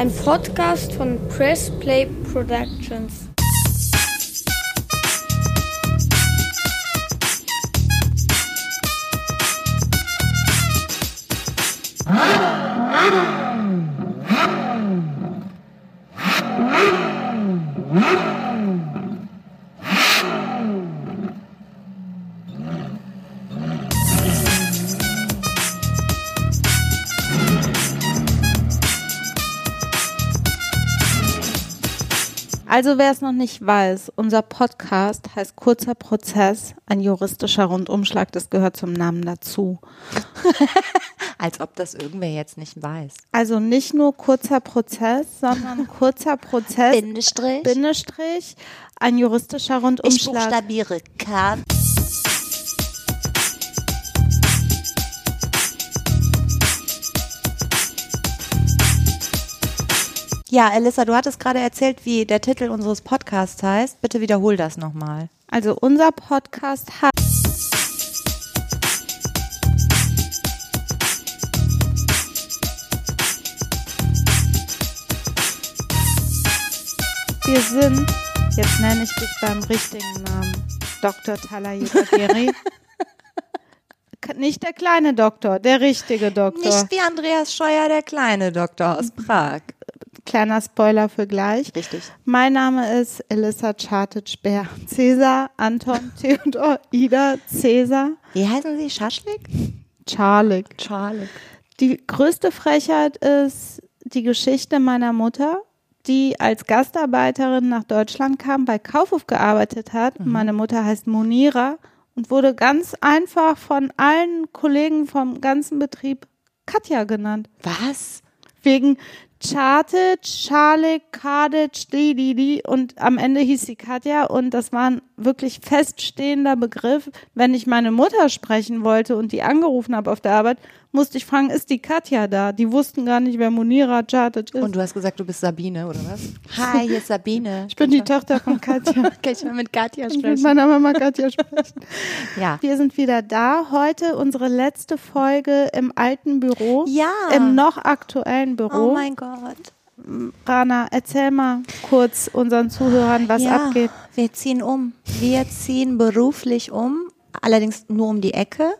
Ein Podcast von Press Play Productions. Also wer es noch nicht weiß, unser Podcast heißt Kurzer Prozess, ein juristischer Rundumschlag, das gehört zum Namen dazu. Als ob das irgendwer jetzt nicht weiß. Also nicht nur kurzer Prozess, sondern kurzer Prozess, Bindestrich. Bindestrich, ein juristischer ich Rundumschlag. buchstabiere K. Ja, Elissa, du hattest gerade erzählt, wie der Titel unseres Podcasts heißt. Bitte wiederhol das nochmal. Also unser Podcast hat Wir sind, jetzt nenne ich dich beim richtigen Namen, Dr. Talayib Geri. Nicht der kleine Doktor, der richtige Doktor. Nicht wie Andreas Scheuer, der kleine Doktor aus Prag. Kleiner Spoiler für gleich. Richtig. Mein Name ist Elissa Chartic-Bär. Cäsar, Anton, Theodor, Ida, Cäsar, Wie heißen Sie? Schaschlik? Charlie. Charlik. Die größte Frechheit ist die Geschichte meiner Mutter, die als Gastarbeiterin nach Deutschland kam, bei Kaufhof gearbeitet hat. Meine Mutter heißt Monira und wurde ganz einfach von allen Kollegen vom ganzen Betrieb Katja genannt. Was? Wegen Charted, Charlik, Kadic, die und am Ende hieß sie Katja und das war ein wirklich feststehender Begriff. Wenn ich meine Mutter sprechen wollte und die angerufen habe auf der Arbeit, musste ich fragen, ist die Katja da? Die wussten gar nicht, wer Munira Charted ist. Und du hast gesagt, du bist Sabine, oder was? Hi, hier ist Sabine. ich bin die Tochter von Katja. Kann ich mal mit Katja Ich will mit meiner Mama Katja sprechen. Ja. Wir sind wieder da. Heute unsere letzte Folge im alten Büro. Ja. Im noch aktuellen Büro. Oh mein Gott. Rana, erzähl mal kurz unseren Zuhörern, was ja, abgeht. Wir ziehen um. Wir ziehen beruflich um, allerdings nur um die Ecke.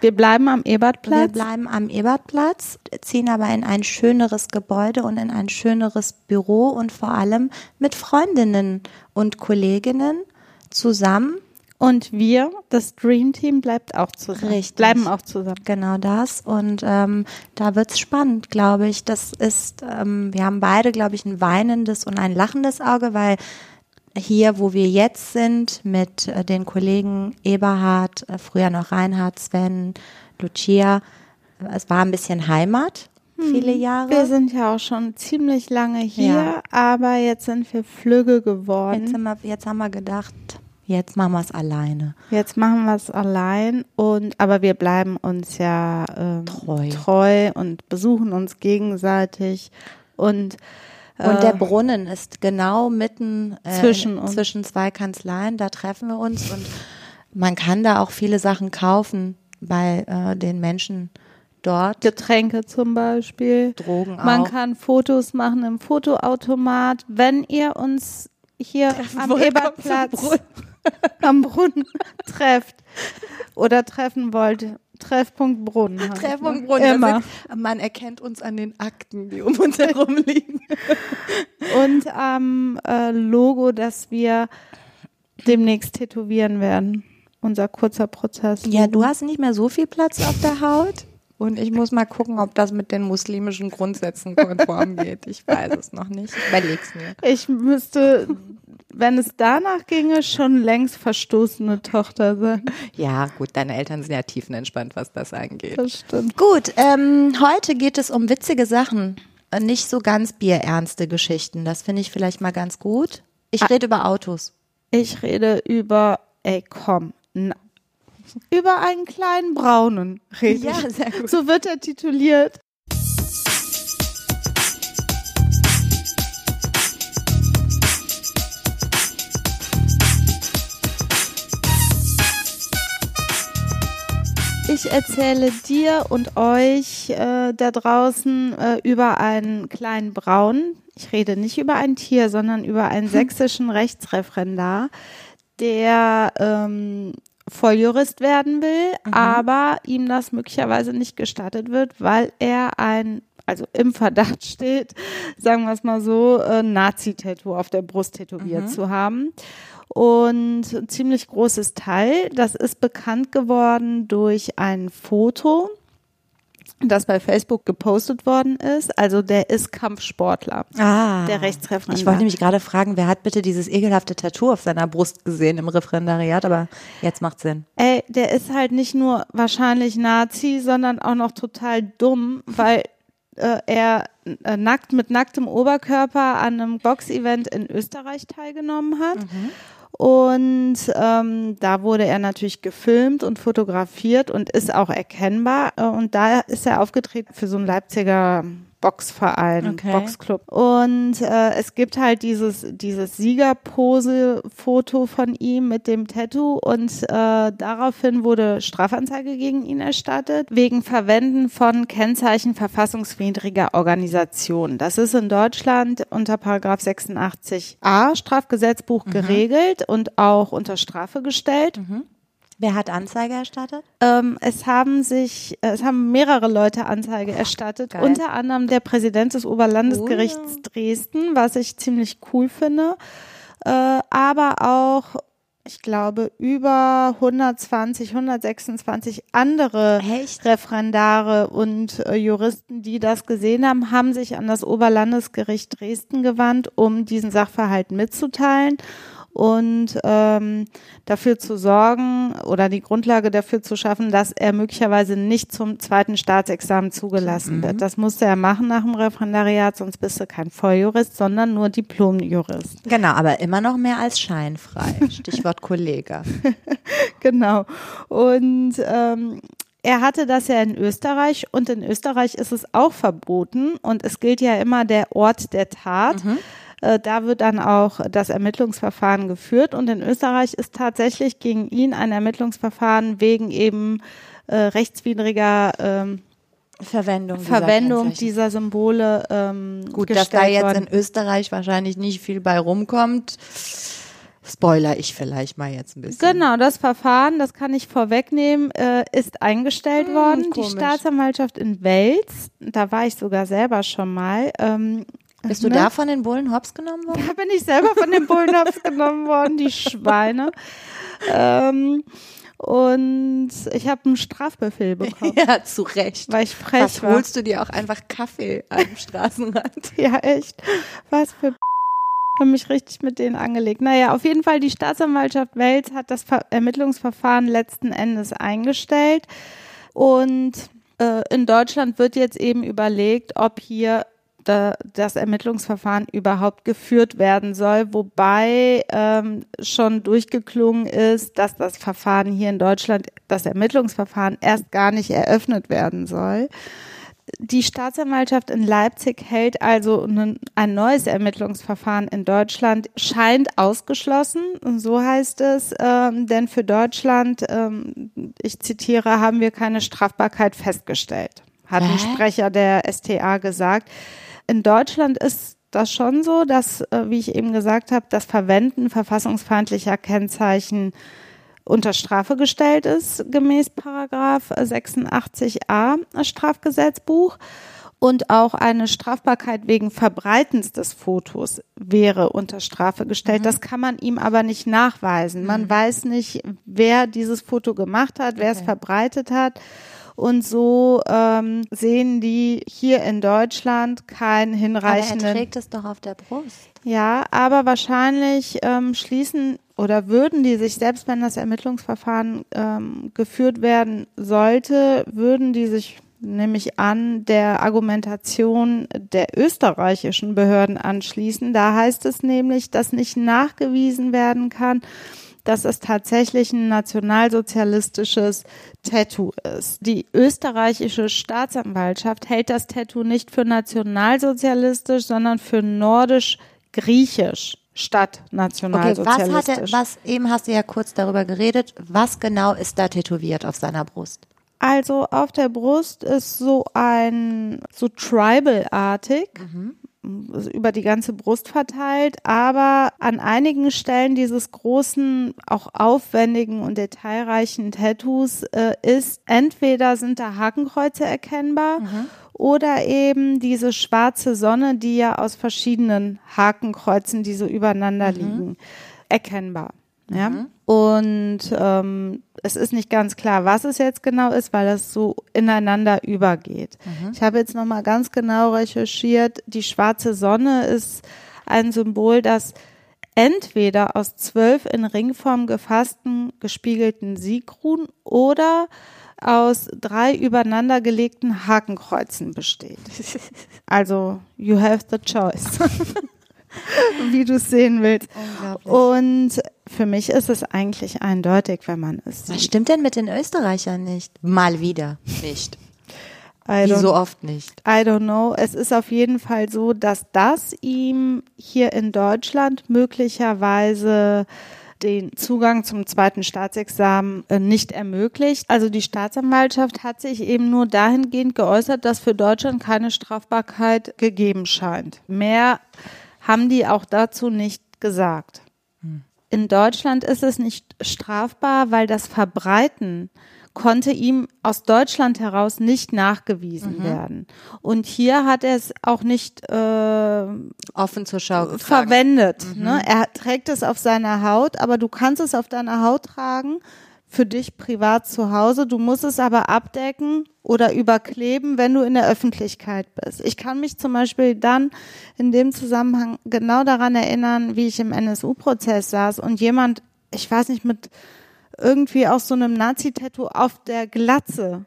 Wir bleiben am Wir Ebertplatz. bleiben am Ebertplatz, ziehen aber in ein schöneres Gebäude und in ein schöneres Büro und vor allem mit Freundinnen und Kolleginnen zusammen. Und wir, das Dream Team, bleibt auch zusammen. Richtig. Bleiben auch zusammen. Genau das. Und ähm, da wird's spannend, glaube ich. Das ist, ähm, wir haben beide, glaube ich, ein weinendes und ein lachendes Auge, weil hier, wo wir jetzt sind, mit äh, den Kollegen Eberhard, äh, früher noch Reinhard, Sven, Lucia, es war ein bisschen Heimat, viele Jahre. Wir sind ja auch schon ziemlich lange hier, Ja. aber jetzt sind wir flügge geworden. jetzt, wir, jetzt haben wir gedacht, jetzt machen wir es alleine. Jetzt machen wir es allein und aber wir bleiben uns ja ähm, Treu. treu und besuchen uns gegenseitig und Und der äh, Brunnen ist genau mitten äh, Zwischen uns. zwischen zwei Kanzleien. Da treffen wir uns und man kann da auch viele Sachen kaufen bei äh, den Menschen dort. Getränke zum Beispiel. Drogen Man auch. kann Fotos machen im Fotoautomat. Wenn ihr uns hier am Ebertplatz Brunnen. am Brunnen trefft oder treffen wollt, Treffpunkt Brunnen. halt, Treffpunkt ne? Brunnen. Immer. Ist- Man erkennt uns an den Akten, die um uns herum liegen. Und am äh, Logo, das wir demnächst tätowieren werden. Unser kurzer Prozess. Ja, du hast nicht mehr so viel Platz auf der Haut. Und ich muss mal gucken, ob das mit den muslimischen Grundsätzen konform geht. Ich weiß es noch nicht. Ich überleg's mir. Ich müsste, wenn es danach ginge, schon längst verstoßene Tochter sein. Ja, gut, deine Eltern sind ja tiefenentspannt, was das angeht. Das stimmt. Gut, ähm, heute geht es um witzige Sachen. Äh, Nicht so ganz bierernste Geschichten. Das finde ich vielleicht mal ganz gut. Ich rede über Autos. Ich rede über, ey, komm, na, über einen kleinen Braunen rede Ja, ich. sehr gut. So wird er tituliert. Ich erzähle dir und euch äh, da draußen äh, über einen kleinen Braun. Ich rede nicht über ein Tier, sondern über einen sächsischen Rechtsreferendar, der ähm, Volljurist werden will, aber ihm das möglicherweise nicht gestattet wird, weil er ein also im Verdacht steht, sagen wir es mal so, äh, Nazi-Tattoo auf der Brust tätowiert zu haben. Und ein ziemlich großes Teil, das ist bekannt geworden durch ein Foto, das bei Facebook gepostet worden ist. Also der ist Kampfsportler. Ah. Der Rechtsreferendar. Ich wollte nämlich gerade fragen, wer hat bitte dieses ekelhafte Tattoo auf seiner Brust gesehen im Referendariat, aber jetzt macht Sinn. Ey, der ist halt nicht nur wahrscheinlich Nazi, sondern auch noch total dumm, weil äh, er äh, nackt mit nacktem Oberkörper an einem Boxevent in Österreich teilgenommen hat. Und ähm, da wurde er natürlich gefilmt und fotografiert und ist auch erkennbar. Äh, Und da ist er aufgetreten für so einen Leipziger Boxverein, Okay. Boxclub. Und äh, es gibt halt dieses, dieses Siegerpose-Foto von ihm mit dem Tattoo und äh, daraufhin wurde Strafanzeige gegen ihn erstattet, wegen Verwenden von Kennzeichen verfassungswidriger Organisation. Das ist in Deutschland unter Paragraph 86a Strafgesetzbuch geregelt und auch unter Strafe gestellt. Wer hat Anzeige erstattet? Ähm, es haben sich, äh, es haben mehrere Leute Anzeige erstattet, Geil. unter anderem der Präsident des Oberlandesgerichts Dresden, was ich ziemlich cool finde, äh, aber auch ich glaube, über 120, 126 andere Echt? Referendare und äh, Juristen, die das gesehen haben, haben sich an das Oberlandesgericht Dresden gewandt, um diesen Sachverhalt mitzuteilen und ähm, dafür zu sorgen oder die Grundlage dafür zu schaffen, dass er möglicherweise nicht zum zweiten Staatsexamen zugelassen wird. Das musste er machen nach dem Referendariat, sonst bist du kein Volljurist, sondern nur Diplomjurist. Genau, aber immer noch mehr als scheinfrei. Stichwort Kollege. Genau. Und ähm, er hatte das ja in Österreich und in Österreich ist es auch verboten und es gilt ja immer der Ort der Tat. Äh, Da wird dann auch das Ermittlungsverfahren geführt und in Österreich ist tatsächlich gegen ihn ein Ermittlungsverfahren wegen eben äh, rechtswidriger ähm, Verwendung. dieser Verwendung dieser Symbole ähm, Gut, dass da jetzt worden. in Österreich wahrscheinlich nicht viel bei rumkommt, spoiler ich vielleicht mal jetzt ein bisschen. Genau, das Verfahren, das kann ich vorwegnehmen, äh, ist eingestellt worden. Die komisch. Staatsanwaltschaft in Wels, da war ich sogar selber schon mal. Ähm, Bist du ne? da von den Bullen hops genommen worden? Da bin ich selber von den Bullenhops genommen worden, die Schweine. Ähm, und ich habe einen Strafbefehl bekommen, Ja, zu Recht. weil ich frech Was war. holst du dir auch einfach Kaffee am Straßenrand? Ja, echt. Was für habe mich richtig mit denen angelegt. Naja, auf jeden Fall, die Staatsanwaltschaft Wels hat das Ver Ermittlungsverfahren letzten Endes eingestellt. Und äh, in Deutschland wird jetzt eben überlegt, ob hier da, das Ermittlungsverfahren überhaupt geführt werden soll, wobei ähm, schon durchgeklungen ist, dass das Verfahren hier in Deutschland, das Ermittlungsverfahren erst gar nicht eröffnet werden soll. Die Staatsanwaltschaft in Leipzig hält also ein, ein neues Ermittlungsverfahren in Deutschland scheint ausgeschlossen. Und so heißt es, ähm, denn für Deutschland, ähm, ich zitiere, haben wir keine Strafbarkeit festgestellt, hat ein Hä? Sprecher der STA gesagt. In Deutschland ist das schon so, dass, äh, wie ich eben gesagt habe, das Verwenden verfassungsfeindlicher Kennzeichen unter Strafe gestellt ist, gemäß Paragraph 86a Strafgesetzbuch. Und auch eine Strafbarkeit wegen Verbreitens des Fotos wäre unter Strafe gestellt. Das kann man ihm aber nicht nachweisen. Man weiß nicht, wer dieses Foto gemacht hat, wer es verbreitet hat. Und so ähm, sehen die hier in Deutschland keinen Aber er hinreichenden. trägt es doch auf der Brust. Ja, aber wahrscheinlich ähm, schließen oder würden die sich, selbst wenn das Ermittlungsverfahren ähm, geführt werden sollte, würden die sich nämlich an der Argumentation der österreichischen Behörden anschließen. Da heißt es nämlich, dass nicht nachgewiesen werden kann, dass es tatsächlich ein nationalsozialistisches Tattoo ist. Die österreichische Staatsanwaltschaft hält das Tattoo nicht für nationalsozialistisch, sondern für nordisch-griechisch statt Okay, was nationalsozialistisch. hat er, was, eben hast du ja kurz darüber geredet, was genau ist da tätowiert auf seiner Brust? Also auf der Brust ist so ein, so tribal-artig. Über die ganze Brust verteilt, aber an einigen Stellen dieses großen, auch aufwendigen und detailreichen Tattoos äh, ist entweder sind da Hakenkreuze erkennbar oder eben diese schwarze Sonne, die ja aus verschiedenen Hakenkreuzen, die so übereinander liegen, erkennbar. Ja. Und ähm, es ist nicht ganz klar, was es jetzt genau ist, weil das so ineinander übergeht. Ich habe jetzt nochmal ganz genau recherchiert. Die schwarze Sonne ist ein Symbol, das entweder aus zwölf in Ringform gefassten gespiegelten Siegruhen oder aus drei übereinander gelegten Hakenkreuzen besteht. Also, you have the choice. Wie du es sehen willst. Und für mich ist es eigentlich eindeutig, wenn man es Was sieht. stimmt denn mit den Österreichern nicht? Mal wieder nicht. Wie so oft nicht. I don't know. Es ist auf jeden Fall so, dass das ihm hier in Deutschland möglicherweise den Zugang zum zweiten Staatsexamen äh, nicht ermöglicht. Also die Staatsanwaltschaft hat sich eben nur dahingehend geäußert, dass für Deutschland keine Strafbarkeit gegeben scheint. Mehr haben die auch dazu nicht gesagt. In Deutschland ist es nicht strafbar, weil das Verbreiten konnte ihm aus Deutschland heraus nicht nachgewiesen werden. Und hier hat er es auch nicht äh, Offen zur Schau getragen. verwendet. Ne? Er trägt es auf seiner Haut, aber du kannst es auf deiner Haut tragen, für dich privat zu Hause. Du musst es aber abdecken oder überkleben, wenn du in der Öffentlichkeit bist. Ich kann mich zum Beispiel dann in dem Zusammenhang genau daran erinnern, wie ich im NSU-Prozess saß und jemand, ich weiß nicht, mit irgendwie aus so einem Nazi-Tattoo auf der Glatze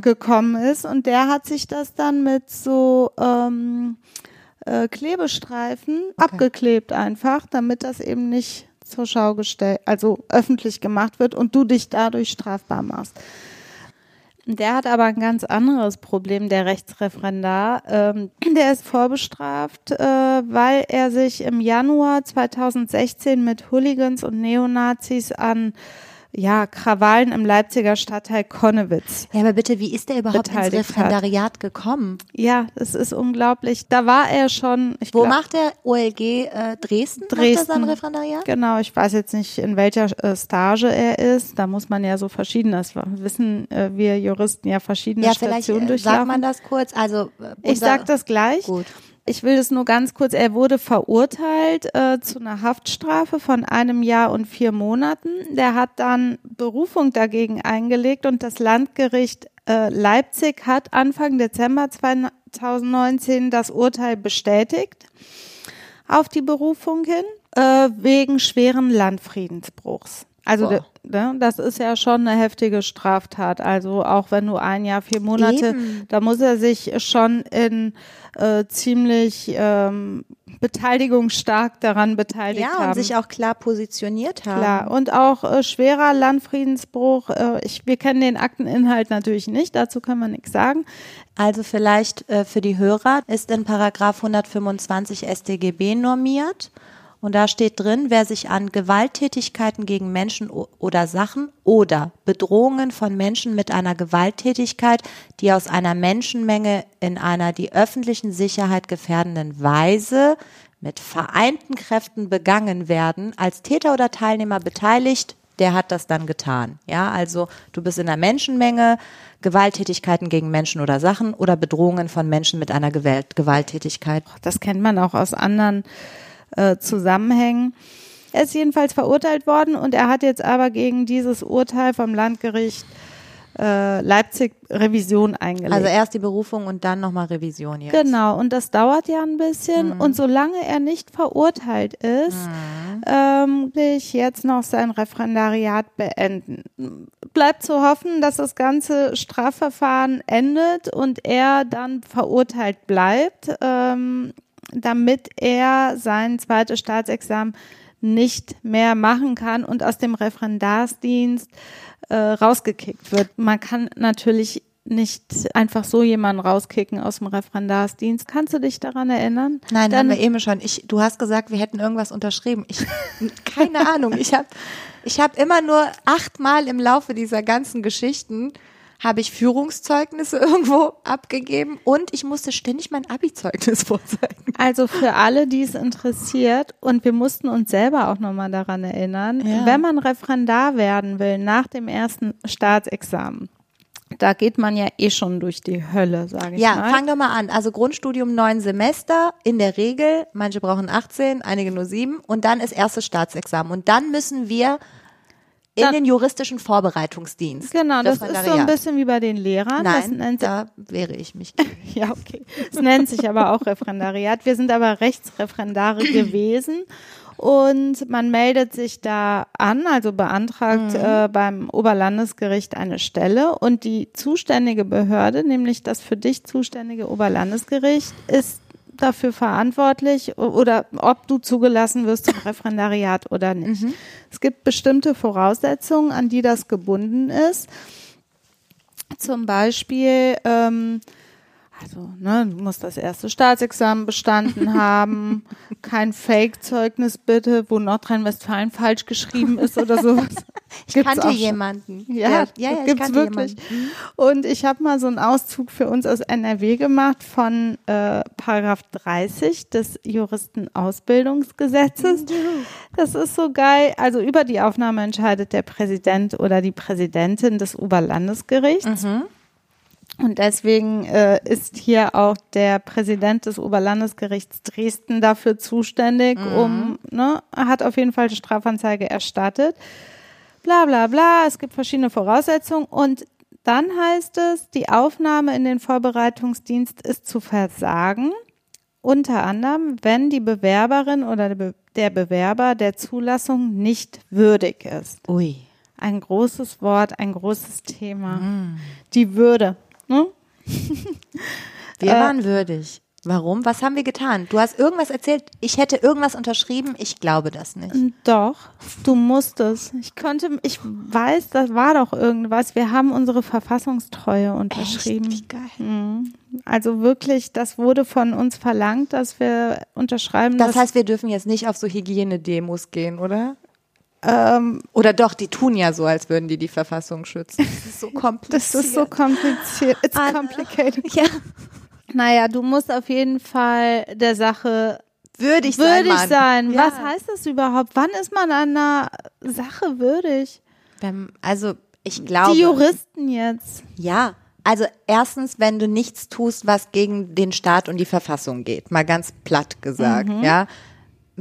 gekommen ist und der hat sich das dann mit so ähm, äh, Klebestreifen abgeklebt einfach, damit das eben nicht zur Schau gestellt, also öffentlich gemacht wird und du dich dadurch strafbar machst. Der hat aber ein ganz anderes Problem, der Rechtsreferendar. Ähm, der ist vorbestraft, äh, weil er sich im Januar 2016 mit Hooligans und Neonazis an ja, Krawallen im Leipziger Stadtteil Konnewitz Ja, aber bitte, wie ist der überhaupt ins Beteiligt hat. Referendariat gekommen? Ja, es ist unglaublich. Da war er schon. Wo glaub- macht der OLG äh, Dresden? Macht er Dresden. sein Referendariat? Genau, ich weiß jetzt nicht, in welcher äh, Stage er ist. Da muss man ja so verschiedenes wissen, äh, wir Juristen ja verschiedene Ja, vielleicht Stationen äh, durchlaufen. sagt man das kurz. Also äh, ich sag das gleich. Gut. Ich will es nur ganz kurz. Er wurde verurteilt äh, zu einer Haftstrafe von einem Jahr und vier Monaten. Der hat dann Berufung dagegen eingelegt und das Landgericht äh, Leipzig hat Anfang Dezember 2019 das Urteil bestätigt auf die Berufung hin äh, wegen schweren Landfriedensbruchs. Also ne, das ist ja schon eine heftige Straftat. Also auch wenn du ein Jahr, vier Monate, Eben. da muss er sich schon in äh, ziemlich ähm, beteiligungsstark daran beteiligt Ja, haben. und sich auch klar positioniert haben. Klar, und auch äh, schwerer Landfriedensbruch. Äh, ich, wir kennen den Akteninhalt natürlich nicht, dazu können wir nichts sagen. Also vielleicht äh, für die Hörer ist in Paragraph 125 StGB normiert. Und da steht drin, wer sich an Gewalttätigkeiten gegen Menschen oder Sachen oder Bedrohungen von Menschen mit einer Gewalttätigkeit, die aus einer Menschenmenge in einer die öffentlichen Sicherheit gefährdenden Weise mit vereinten Kräften begangen werden, als Täter oder Teilnehmer beteiligt, der hat das dann getan. Ja, also du bist in einer Menschenmenge, Gewalttätigkeiten gegen Menschen oder Sachen oder Bedrohungen von Menschen mit einer Gewalt Gewalttätigkeit. Das kennt man auch aus anderen äh, Zusammenhängen. Er ist jedenfalls verurteilt worden und er hat jetzt aber gegen dieses Urteil vom Landgericht äh, Leipzig Revision eingelegt. Also erst die Berufung und dann nochmal Revision jetzt. Genau, und das dauert ja ein bisschen. Und solange er nicht verurteilt ist, ähm, will ich jetzt noch sein Referendariat beenden. Bleibt zu hoffen, dass das ganze Strafverfahren endet und er dann verurteilt bleibt, ähm, damit er sein zweites Staatsexamen nicht mehr machen kann und aus dem Referendarsdienst äh, rausgekickt wird. Man kann natürlich nicht einfach so jemanden rauskicken aus dem Referendarsdienst. Kannst du dich daran erinnern? Nein, Dann, haben wir eben schon. Ich, du hast gesagt, wir hätten irgendwas unterschrieben. Ich, keine Ahnung. Ich habe ich hab immer nur achtmal im Laufe dieser ganzen Geschichten habe ich Führungszeugnisse irgendwo abgegeben und ich musste ständig mein Abi-Zeugnis vorzeigen. Also für alle, die es interessiert, und wir mussten uns selber auch nochmal daran erinnern, ja. wenn man Referendar werden will nach dem ersten Staatsexamen, da geht man ja eh schon durch die Hölle, sage ich ja, mal. Ja, fang doch mal an. Also Grundstudium neun Semester, in der Regel, manche brauchen 18, einige nur sieben und dann ist erstes Staatsexamen. Und dann müssen wir in dann, den juristischen Vorbereitungsdienst. Genau, das ist so ein bisschen wie bei den Lehrern. Nein, da wehre ich mich. ja, okay. Es nennt sich aber auch Referendariat. Wir sind aber Rechtsreferendare gewesen und man meldet sich da an, also beantragt mhm. äh, beim Oberlandesgericht eine Stelle und die zuständige Behörde, nämlich das für dich zuständige Oberlandesgericht, ist dafür verantwortlich oder ob du zugelassen wirst zum Referendariat oder nicht. Mhm. Es gibt bestimmte Voraussetzungen, an die das gebunden ist. Zum Beispiel ähm, also, ne, du musst das erste Staatsexamen bestanden haben, kein Fake-Zeugnis bitte, wo Nordrhein-Westfalen falsch geschrieben ist oder sowas. Ich gibt's kannte jemanden. Ja, ja, ja, gibt's wirklich. Jemanden. Und ich habe mal so einen Auszug für uns aus NRW gemacht von äh, Paragraph 30 des Juristenausbildungsgesetzes. Das ist so geil. Also über die Aufnahme entscheidet der Präsident oder die Präsidentin des Oberlandesgerichts. Mhm. Und deswegen äh, ist hier auch der Präsident des Oberlandesgerichts Dresden dafür zuständig, mhm. um, ne, hat auf jeden Fall die Strafanzeige erstattet. Bla bla bla, es gibt verschiedene Voraussetzungen und dann heißt es, die Aufnahme in den Vorbereitungsdienst ist zu versagen, unter anderem, wenn die Bewerberin oder der Bewerber der Zulassung nicht würdig ist. Ui. Ein großes Wort, ein großes Thema. Mm. Die Würde. Ne? Wir äh, waren würdig. Warum? Was haben wir getan? Du hast irgendwas erzählt, ich hätte irgendwas unterschrieben, ich glaube das nicht. Doch, du musstest. Ich konnte, ich weiß, das war doch irgendwas. Wir haben unsere Verfassungstreue unterschrieben. Echt? Wie geil. Mhm. Also wirklich, das wurde von uns verlangt, dass wir unterschreiben. Das heißt, wir dürfen jetzt nicht auf so Hygienedemos gehen, oder? Ähm, Oder doch, die tun ja so, als würden die die Verfassung schützen. Das ist so kompliziert. Das ist so kompliziert. It's ah, complicated. Ja. Naja, du musst auf jeden Fall der Sache würdig, würdig sein. sein. Ja. Was heißt das überhaupt? Wann ist man einer Sache würdig? Also, ich glaube. Die Juristen jetzt. Ja. Also erstens, wenn du nichts tust, was gegen den Staat und die Verfassung geht, mal ganz platt gesagt, mhm. ja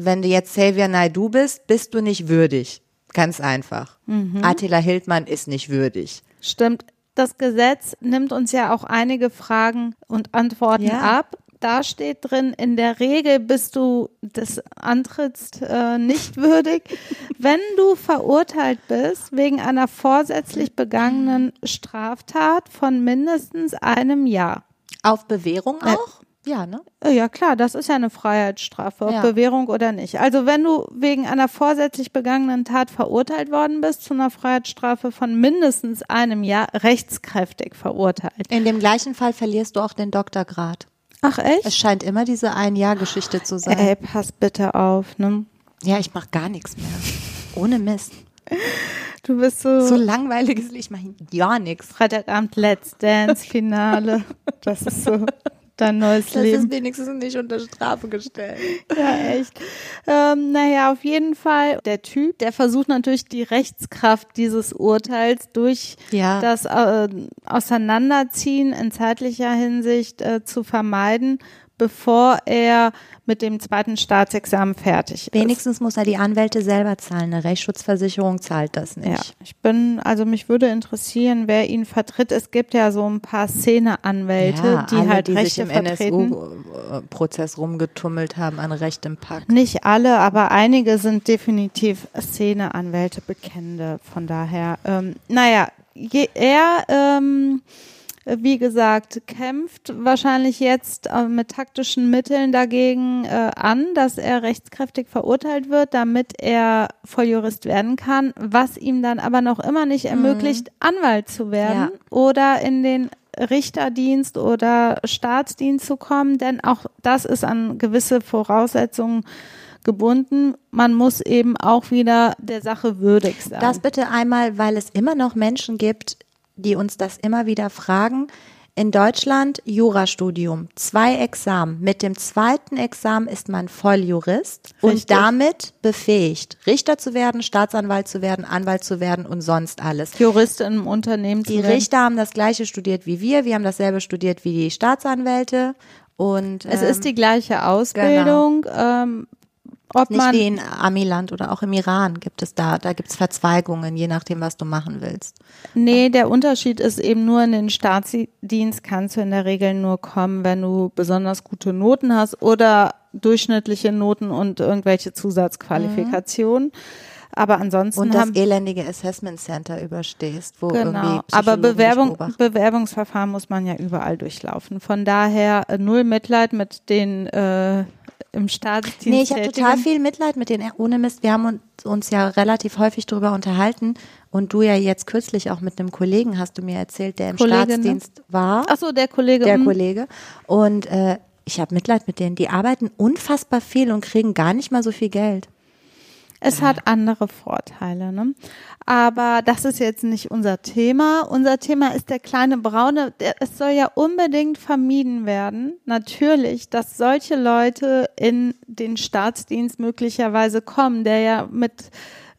wenn du jetzt Xavier Naidu bist, bist du nicht würdig. Ganz einfach. Mhm. Attila Hildmann ist nicht würdig. Stimmt. Das Gesetz nimmt uns ja auch einige Fragen und Antworten ja. ab. Da steht drin, in der Regel bist du des Antritts äh, nicht würdig, wenn du verurteilt bist wegen einer vorsätzlich begangenen Straftat von mindestens einem Jahr. Auf Bewährung auch? Ja, ne? Äh, ja, klar, das ist ja eine Freiheitsstrafe, ob ja. Bewährung oder nicht. Also wenn du wegen einer vorsätzlich begangenen Tat verurteilt worden bist zu einer Freiheitsstrafe von mindestens einem Jahr, rechtskräftig verurteilt. In dem gleichen Fall verlierst du auch den Doktorgrad. Ach echt? Es scheint immer diese Ein-Jahr-Geschichte zu sein. Ey, pass bitte auf, ne? Ja, ich mach gar nichts mehr. Ohne Mist. Du bist so. So langweiliges, ich mache ja nichts. Freitagabend Let's Dance Finale. Das ist so dein neues das Leben. Das ist wenigstens nicht unter Strafe gestellt. Ja, echt. Ähm, naja, auf jeden Fall, der Typ, der versucht natürlich die Rechtskraft dieses Urteils durch ja. das äh, Auseinanderziehen in zeitlicher Hinsicht äh, zu vermeiden bevor er mit dem zweiten Staatsexamen fertig ist. Wenigstens muss er die Anwälte selber zahlen. Eine Rechtsschutzversicherung zahlt das nicht. Ja, ich bin, also mich würde interessieren, wer ihn vertritt. Es gibt ja so ein paar Szeneanwälte, ja, die alle, halt die Rechte sich im NSU-Prozess rumgetummelt haben an Recht im Pack. Nicht alle, aber einige sind definitiv Szeneanwälte, Bekennende. Von daher, ähm, naja, je, er ähm, wie gesagt, kämpft wahrscheinlich jetzt äh, mit taktischen Mitteln dagegen äh, an, dass er rechtskräftig verurteilt wird, damit er Volljurist werden kann, was ihm dann aber noch immer nicht mhm. ermöglicht, mhm. Anwalt zu werden ja. oder in den Richterdienst oder Staatsdienst zu kommen, denn auch das ist an gewisse Voraussetzungen gebunden. Man muss eben auch wieder der Sache würdig sein. Das bitte einmal, weil es immer noch Menschen gibt, die uns das immer wieder fragen. In Deutschland Jurastudium, zwei Examen. Mit dem zweiten Examen ist man Volljurist und Richtig. damit befähigt, Richter zu werden, Staatsanwalt zu werden, Anwalt zu werden und sonst alles. Jurist im Unternehmen zu Die. Richter haben das gleiche studiert wie wir, wir haben dasselbe studiert wie die Staatsanwälte und Es ähm, ist die gleiche Ausbildung. Ähm, ob nicht man wie in Amiland oder auch im Iran gibt es da, da gibt es Verzweigungen, je nachdem, was du machen willst. Nee, der Unterschied ist eben nur in den Staatsdienst kannst du in der Regel nur kommen, wenn du besonders gute Noten hast oder durchschnittliche Noten und irgendwelche Zusatzqualifikationen. Aber ansonsten Und das haben elendige Assessment Center überstehst, wo irgendwie genau. Psychologen Aber Bewerbung. Bewerbungsverfahren muss man ja überall durchlaufen. Von daher äh, null Mitleid mit den äh, im Staatsdienst. Nee, ich habe total viel Mitleid mit den ohne Mist. Wir haben uns, uns ja relativ häufig darüber unterhalten und du ja jetzt kürzlich auch mit einem Kollegen hast du mir erzählt, der im Kollege, ne? Staatsdienst war. Ach so, der Kollege. der mm. Kollege. Und äh, ich habe Mitleid mit denen. Die arbeiten unfassbar viel und kriegen gar nicht mal so viel Geld. Es hat andere Vorteile, ne? Aber das ist jetzt nicht unser Thema. Unser Thema ist der kleine Braune. Der, es soll ja unbedingt vermieden werden, natürlich, dass solche Leute in den Staatsdienst möglicherweise kommen, der ja mit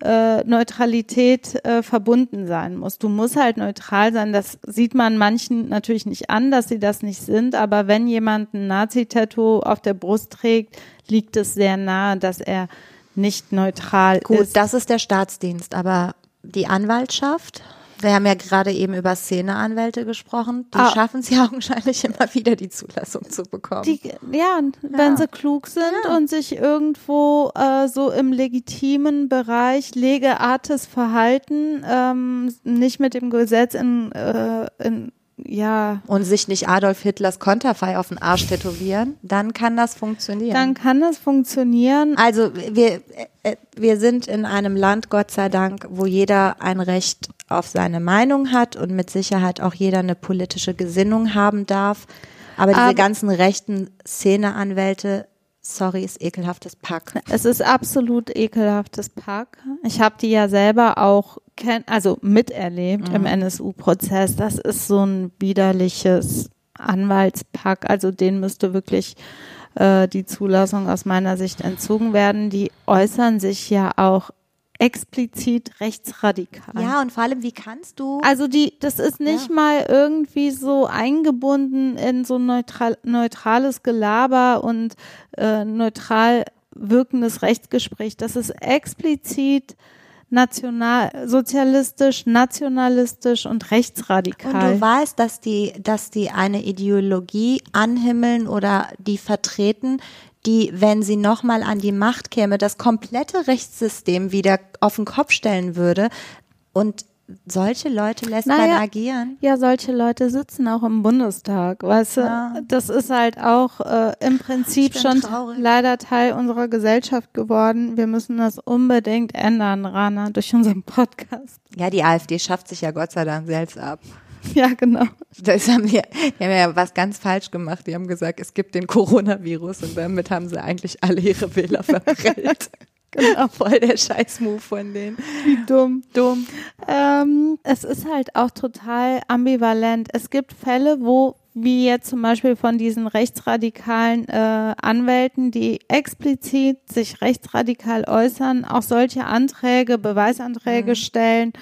äh, Neutralität äh, verbunden sein muss. Du musst halt neutral sein. Das sieht man manchen natürlich nicht an, dass sie das nicht sind. Aber wenn jemand ein Nazi-Tattoo auf der Brust trägt, liegt es sehr nahe, dass er nicht neutral Gut, ist. das ist der Staatsdienst, aber die Anwaltschaft, wir haben ja gerade eben über Szeneanwälte gesprochen, die Ah. schaffen es ja augenscheinlich immer wieder, die Zulassung zu bekommen. Die, ja, wenn sie klug sind Ja. und sich irgendwo äh, so im legitimen Bereich legeartes Verhalten, ähm, nicht mit dem Gesetz in, äh, in ja, und sich nicht Adolf Hitlers Konterfei auf den Arsch tätowieren, dann kann das funktionieren. dann kann das funktionieren. Also wir, äh, wir sind in einem Land, Gott sei Dank, wo jeder ein Recht auf seine Meinung hat und mit Sicherheit auch jeder eine politische Gesinnung haben darf. Aber diese Aber- ganzen rechten Szeneanwälte, sorry, ist ekelhaftes Pack. Es ist absolut ekelhaftes Pack. Ich habe die ja selber auch kenn also miterlebt im NSU-Prozess. Das ist so ein widerliches Anwaltspack. Also denen müsste wirklich äh, die Zulassung aus meiner Sicht entzogen werden. Die äußern sich ja auch explizit rechtsradikal. Ja, und vor allem, wie kannst du? Also die, das ist nicht Ja. mal irgendwie so eingebunden in so neutral, neutrales Gelaber und äh, neutral wirkendes Rechtsgespräch. Das ist explizit national, sozialistisch, nationalistisch und Und rechtsradikal. du weißt, dass die, dass die eine Ideologie anhimmeln oder die vertreten, die, wenn sie nochmal an die Macht käme, das komplette Rechtssystem wieder auf den Kopf stellen würde. Und solche Leute lässt man Naja, agieren. Ja, solche Leute sitzen auch im Bundestag, weißt du? Ja. Das ist halt auch äh, im Prinzip schon traurig. leider Teil unserer Gesellschaft geworden. Wir müssen das unbedingt ändern, Rana, durch unseren Podcast. Ja, die AfD schafft sich ja Gott sei Dank selbst ab. Ja, genau. Das haben wir, die haben ja was ganz falsch gemacht. Die haben gesagt, es gibt den Coronavirus und damit haben sie eigentlich alle ihre Wähler verprellt. genau. Voll der Scheißmove von denen. Dumm. Dumm. Ähm, es ist halt auch total ambivalent. Es gibt Fälle, wo wie jetzt zum Beispiel von diesen rechtsradikalen äh, Anwälten, die explizit sich rechtsradikal äußern, auch solche Anträge, Beweisanträge stellen,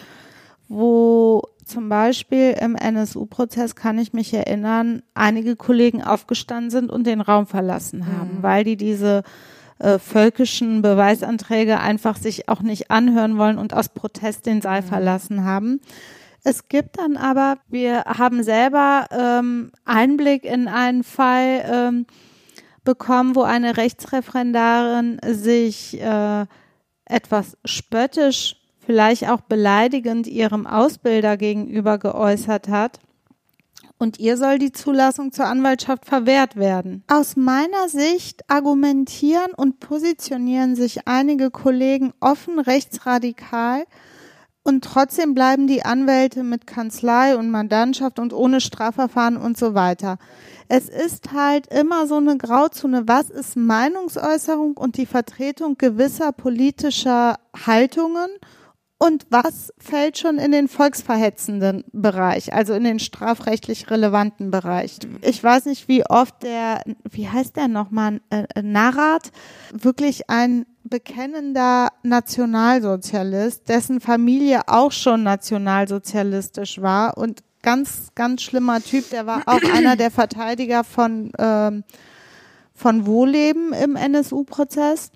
wo zum Beispiel im NSU-Prozess kann ich mich erinnern, einige Kollegen aufgestanden sind und den Raum verlassen haben, weil die diese äh, völkischen Beweisanträge einfach sich auch nicht anhören wollen und aus Protest den Saal verlassen haben. Es gibt dann aber, wir haben selber ähm, Einblick in einen Fall ähm, bekommen, wo eine Rechtsreferendarin sich äh, etwas spöttisch, vielleicht auch beleidigend ihrem Ausbilder gegenüber geäußert hat. Und ihr soll die Zulassung zur Anwaltschaft verwehrt werden. Aus meiner Sicht argumentieren und positionieren sich einige Kollegen offen rechtsradikal und trotzdem bleiben die Anwälte mit Kanzlei und Mandantschaft und ohne Strafverfahren und so weiter. Es ist halt immer so eine Grauzone. Was ist Meinungsäußerung und die Vertretung gewisser politischer Haltungen und was fällt schon in den volksverhetzenden Bereich, also in den strafrechtlich relevanten Bereich. Ich weiß nicht, wie oft der, wie heißt der nochmal, äh, äh, Narrat, wirklich ein bekennender Nationalsozialist, dessen Familie auch schon nationalsozialistisch war und ganz, ganz schlimmer Typ, der war auch einer der Verteidiger von, ähm, von Wohlleben im NSU-Prozess.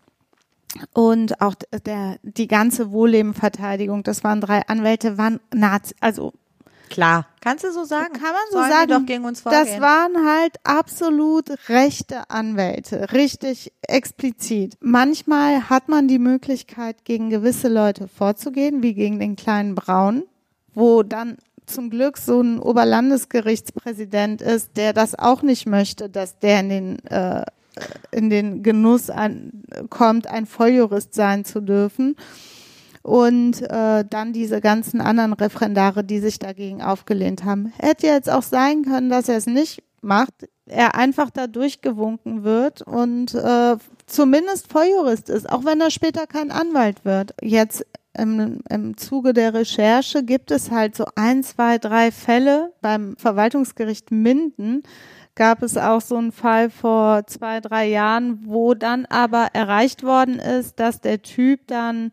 Und auch der, die ganze Wohlleben-Verteidigung, das waren drei Anwälte, waren Nazi, also Klar. Kannst du so sagen? kann man so Sollen sagen. doch gegen uns vorgehen. das waren halt absolut rechte Anwälte, richtig explizit. Manchmal hat man die Möglichkeit, gegen gewisse Leute vorzugehen, wie gegen den kleinen Braun, wo dann zum Glück so ein Oberlandesgerichtspräsident ist, der das auch nicht möchte, dass der in den äh, in den Genuss an, kommt, ein Volljurist sein zu dürfen. Und äh, dann diese ganzen anderen Referendare, die sich dagegen aufgelehnt haben. Hätte jetzt auch sein können, dass er es nicht macht, er einfach da durchgewunken wird und äh, zumindest Volljurist ist, auch wenn er später kein Anwalt wird. Jetzt im, im Zuge der Recherche gibt es halt so ein, zwei, drei Fälle beim Verwaltungsgericht Minden, gab es auch so einen Fall vor zwei, drei Jahren, wo dann aber erreicht worden ist, dass der Typ dann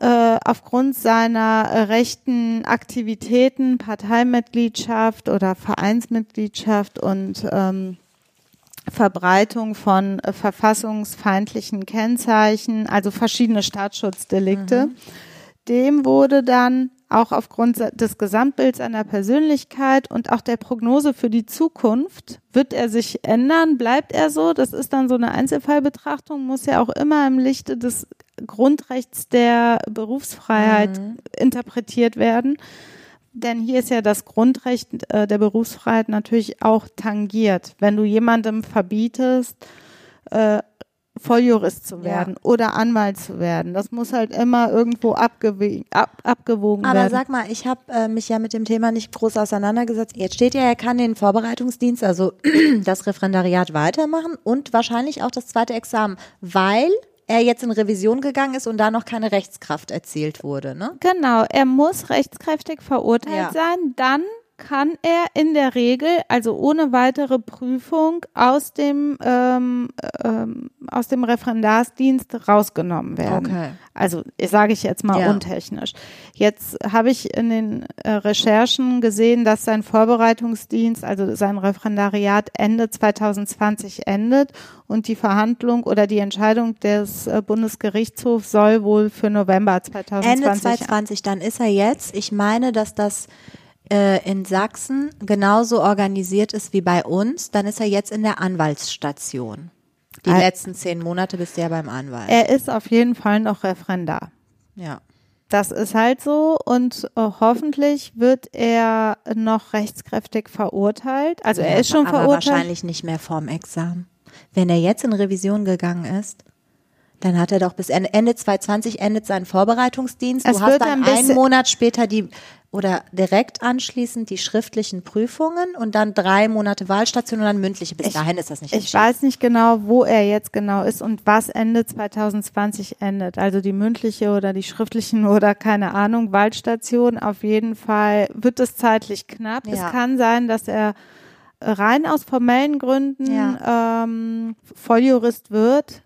äh, aufgrund seiner äh, rechten Aktivitäten, Parteimitgliedschaft oder Vereinsmitgliedschaft und ähm, Verbreitung von äh, verfassungsfeindlichen Kennzeichen, also verschiedene Staatsschutzdelikte. Dem wurde dann auch aufgrund des Gesamtbilds seiner Persönlichkeit und auch der Prognose für die Zukunft, wird er sich ändern, bleibt er so? Das ist dann so eine Einzelfallbetrachtung, muss ja auch immer im Lichte des Grundrechts der Berufsfreiheit interpretiert werden. Denn hier ist ja das Grundrecht äh, der Berufsfreiheit natürlich auch tangiert. Wenn du jemandem verbietest, äh, Volljurist zu werden oder Anwalt zu werden, das muss halt immer irgendwo abgewogen, ab, abgewogen Aber werden. sag mal, ich habe äh, mich ja mit dem Thema nicht groß auseinandergesetzt. Jetzt steht ja, er kann den Vorbereitungsdienst, also das Referendariat weitermachen und wahrscheinlich auch das zweite Examen, weil er jetzt in Revision gegangen ist und da noch keine Rechtskraft erzielt wurde, ne? Genau, er muss rechtskräftig verurteilt Ja. sein. Dann kann er in der Regel, also ohne weitere Prüfung, aus dem, ähm, ähm, aus dem Referendarsdienst rausgenommen werden. Okay. Also sage ich jetzt mal Ja. untechnisch. Jetzt habe ich in den äh, Recherchen gesehen, dass sein Vorbereitungsdienst, also sein Referendariat Ende 2020 endet und die Verhandlung oder die Entscheidung des äh, Bundesgerichtshofs soll wohl für November 2020 Ende 2020, dann ist er jetzt. Ich meine, dass das äh, in Sachsen genauso organisiert ist wie bei uns. Dann ist er jetzt in der Anwaltsstation. Die Al- letzten zehn Monate bist du ja beim Anwalt. Er ist auf jeden Fall noch Referendar. ja. Das ist halt so und äh, hoffentlich wird er noch rechtskräftig verurteilt. Also er ist schon aber verurteilt. wahrscheinlich nicht mehr vorm Examen. Wenn er jetzt in Revision gegangen ist, dann hat er doch bis Ende, Ende 2020 endet sein Vorbereitungsdienst. Es du hast wird dann ein einen Monat später die oder direkt anschließend die schriftlichen Prüfungen und dann drei Monate Wahlstation und dann mündliche. Bis dahin ist das nicht Ich weiß nicht genau, wo er jetzt genau ist und was Ende 2020 endet. Also die mündliche oder die schriftlichen oder keine Ahnung, Waldstation. Auf jeden Fall wird es zeitlich knapp. Ja. Es kann sein, dass er rein aus formellen Gründen Ja. ähm, Volljurist wird.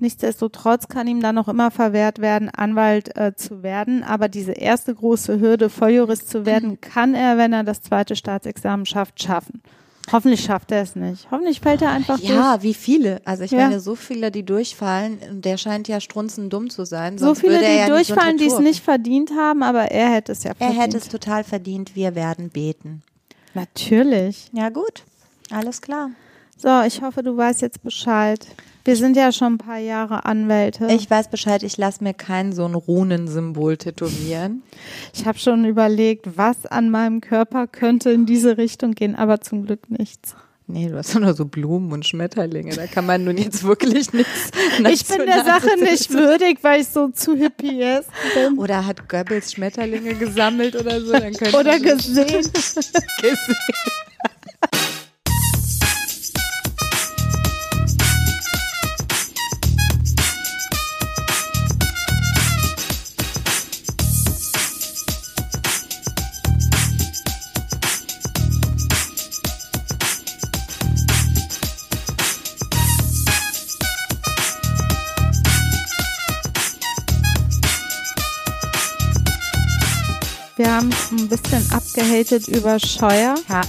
Nichtsdestotrotz kann ihm dann noch immer verwehrt werden, Anwalt äh, zu werden. Aber diese erste große Hürde, Volljurist zu werden, kann er, wenn er das zweite Staatsexamen schafft, schaffen. Hoffentlich schafft er es nicht. Hoffentlich fällt er einfach durch. Ja, wie viele? Also ich Ja. meine, so viele, die durchfallen, der scheint ja strunzendumm zu sein. So viele, er die ja durchfallen, die es nicht verdient haben, aber er hätte es ja Er verdient. hätte es total verdient. Wir werden beten. Natürlich. Ja gut, alles klar. So, ich hoffe, du weißt jetzt Bescheid. Wir sind ja schon ein paar Jahre Anwälte. Ich weiß Bescheid, ich lasse mir kein so ein Runensymbol tätowieren. ich habe schon überlegt, was an meinem Körper könnte in diese Richtung gehen, aber zum Glück nichts. Nee, du hast doch nur so Blumen und Schmetterlinge. Da kann man nun jetzt wirklich nichts. Ich bin der Sache nicht würdig, weil ich so zu hippie bin. Oder hat Goebbels Schmetterlinge gesammelt oder so? Dann Oder gesehen. gesehen. Wir haben es ein bisschen abgehatet über Scheuer. Ja.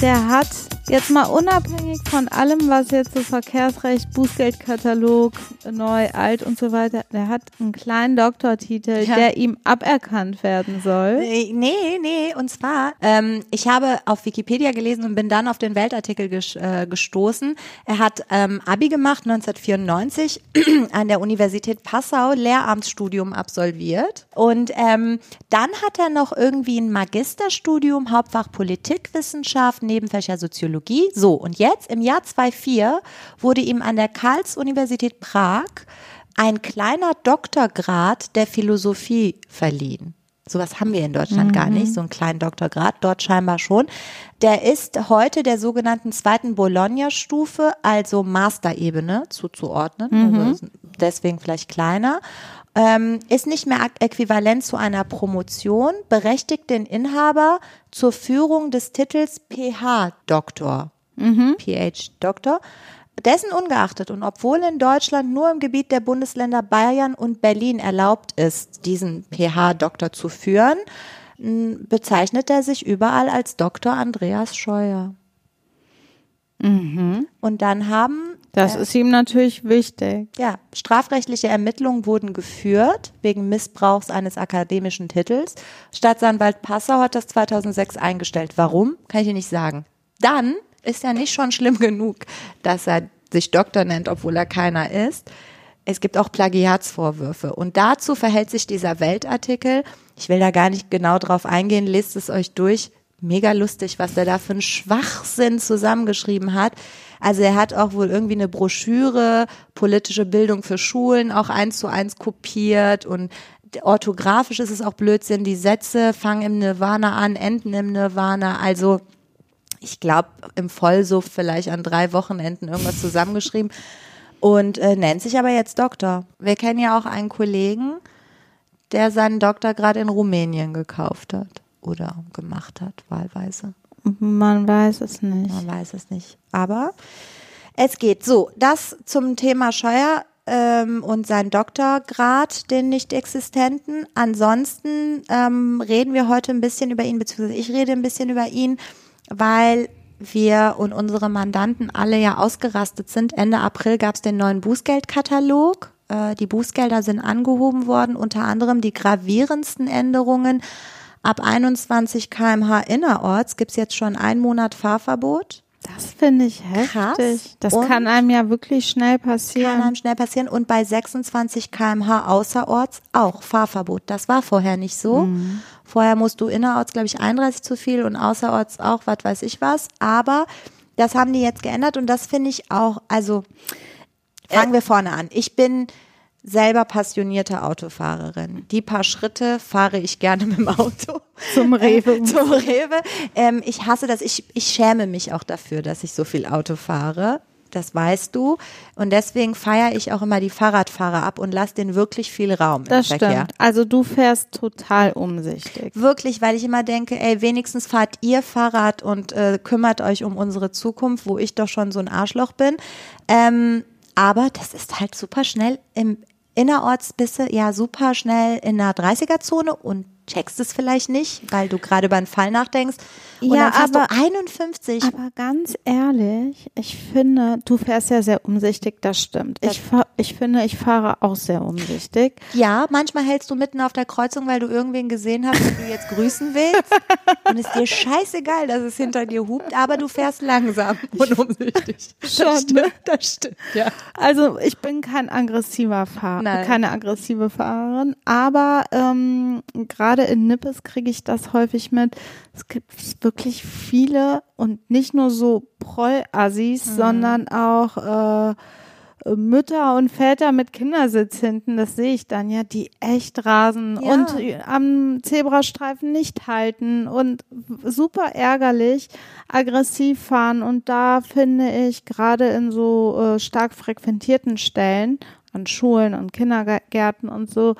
Der hat jetzt mal unabhängig von allem, was jetzt so Verkehrsrecht, Bußgeldkatalog, neu, alt und so weiter, der hat einen kleinen Doktortitel, Ja. der ihm aberkannt werden soll. Nee, nee, nee, und zwar, ähm, ich habe auf Wikipedia gelesen und bin dann auf den Weltartikel ges äh, gestoßen. Er hat ähm, Abi gemacht 1994 an der Universität Passau, Lehramtsstudium absolviert. Und ähm, dann hat er noch irgendwie ein Magisterstudium, Hauptfach Politikwissenschaft, Nebenfächer Soziologie. So, und jetzt im Jahr 2004 wurde ihm an der Karls-Universität Prag ein kleiner Doktorgrad der Philosophie verliehen. Sowas haben wir in Deutschland gar nicht, so einen kleinen Doktorgrad, dort scheinbar schon. Der ist heute der sogenannten zweiten Bologna-Stufe, also Masterebene zuzuordnen, also deswegen vielleicht kleiner. Ähm, ist nicht mehr äquivalent zu einer Promotion, berechtigt den Inhaber zur Führung des Titels PH-Doktor. PH-Doktor. Dessen ungeachtet und obwohl in Deutschland nur im Gebiet der Bundesländer Bayern und Berlin erlaubt ist, diesen PH-Doktor zu führen, bezeichnet er sich überall als Dr. Andreas Scheuer. Und dann haben Das ist ihm natürlich wichtig. ja, strafrechtliche Ermittlungen wurden geführt wegen Missbrauchs eines akademischen Titels. Staatsanwalt Passau hat das 2006 eingestellt. Warum? Kann ich dir nicht sagen. Dann ist ja nicht schon schlimm genug, dass er sich Doktor nennt, obwohl er keiner ist. Es gibt auch Plagiatsvorwürfe. Und dazu verhält sich dieser Weltartikel. Ich will da gar nicht genau drauf eingehen, lest es euch durch. Mega lustig, was er da für einen Schwachsinn zusammengeschrieben hat. Also er hat auch wohl irgendwie eine Broschüre, politische Bildung für Schulen, auch eins zu eins kopiert und orthografisch ist es auch Blödsinn. Die Sätze fangen im Nirvana an, enden im Nirvana. Also ich glaube, im Vollsuff vielleicht an drei Wochenenden irgendwas zusammengeschrieben und äh, nennt sich aber jetzt Doktor. Wir kennen ja auch einen Kollegen, der seinen Doktor gerade in Rumänien gekauft hat oder gemacht hat, wahlweise. Man weiß es nicht. Man weiß es nicht. Aber es geht. So, das zum Thema Scheuer ähm, und sein Doktorgrad, den nicht existenten. Ansonsten ähm, reden wir heute ein bisschen über ihn, beziehungsweise ich rede ein bisschen über ihn, weil wir und unsere Mandanten alle ja ausgerastet sind. Ende April gab es den neuen Bußgeldkatalog. Äh, die Bußgelder sind angehoben worden, unter anderem die gravierendsten Änderungen. Ab 21 kmh innerorts gibt's jetzt schon einen Monat Fahrverbot. Das finde ich Krass. heftig. Das Und- kann einem ja wirklich schnell Kann passieren. einem schnell passieren. Und bei 26 kmh außerorts auch Fahrverbot. Das war vorher nicht so. Vorher musst du innerorts, glaube ich, 31 zu viel und außerorts auch, was weiß ich was. Aber das haben die jetzt geändert und das finde ich auch, also fangen wir vorne an. Ich bin selber passionierte Autofahrerin. Die paar Schritte fahre ich gerne mit dem Auto. Zum Rewe. Zum Rewe. Ähm, ich hasse das. Ich, ich schäme mich auch dafür, dass ich so viel Auto fahre. Das weißt du. Und deswegen feiere ich auch immer die Fahrradfahrer ab und lasse denen wirklich viel Raum im Das Verkehr. stimmt. Also du fährst total umsichtig. Wirklich, weil ich immer denke, ey, wenigstens fahrt ihr Fahrrad und äh, kümmert euch um unsere Zukunft, wo ich doch schon so ein Arschloch bin. Ähm, aber das ist halt super schnell im innerorts bist du ja super schnell in einer 30er-Zone und checkst es vielleicht nicht, weil du gerade über einen Fall nachdenkst. Und Ja, aber- du 51. Aber ganz ehrlich, ich finde, du fährst ja sehr umsichtig, das stimmt. Ich, fahr, ich finde, ich fahre auch sehr umsichtig. Ja, manchmal hältst du mitten auf der Kreuzung, weil du irgendwen gesehen hast, den du jetzt grüßen willst. und es ist dir scheißegal, dass es hinter dir hupt, aber du fährst langsam und umsichtig. Schon, Das stimmt, das stimmt, ja. Also ich bin kein aggressiver Fahrer, Nein. keine aggressive Fahrerin, aber ähm, gerade in Nippes kriege ich das häufig mit. Es gibt wirklich viele und nicht nur so Proll-Assis, Mhm. sondern auch äh, Mütter und Väter mit Kindersitz hinten, das sehe ich dann ja, die echt rasen Ja. und am Zebrastreifen nicht halten und super ärgerlich aggressiv fahren. Und da finde ich gerade in so äh, stark frequentierten Stellen, an Schulen und Kindergärten und so,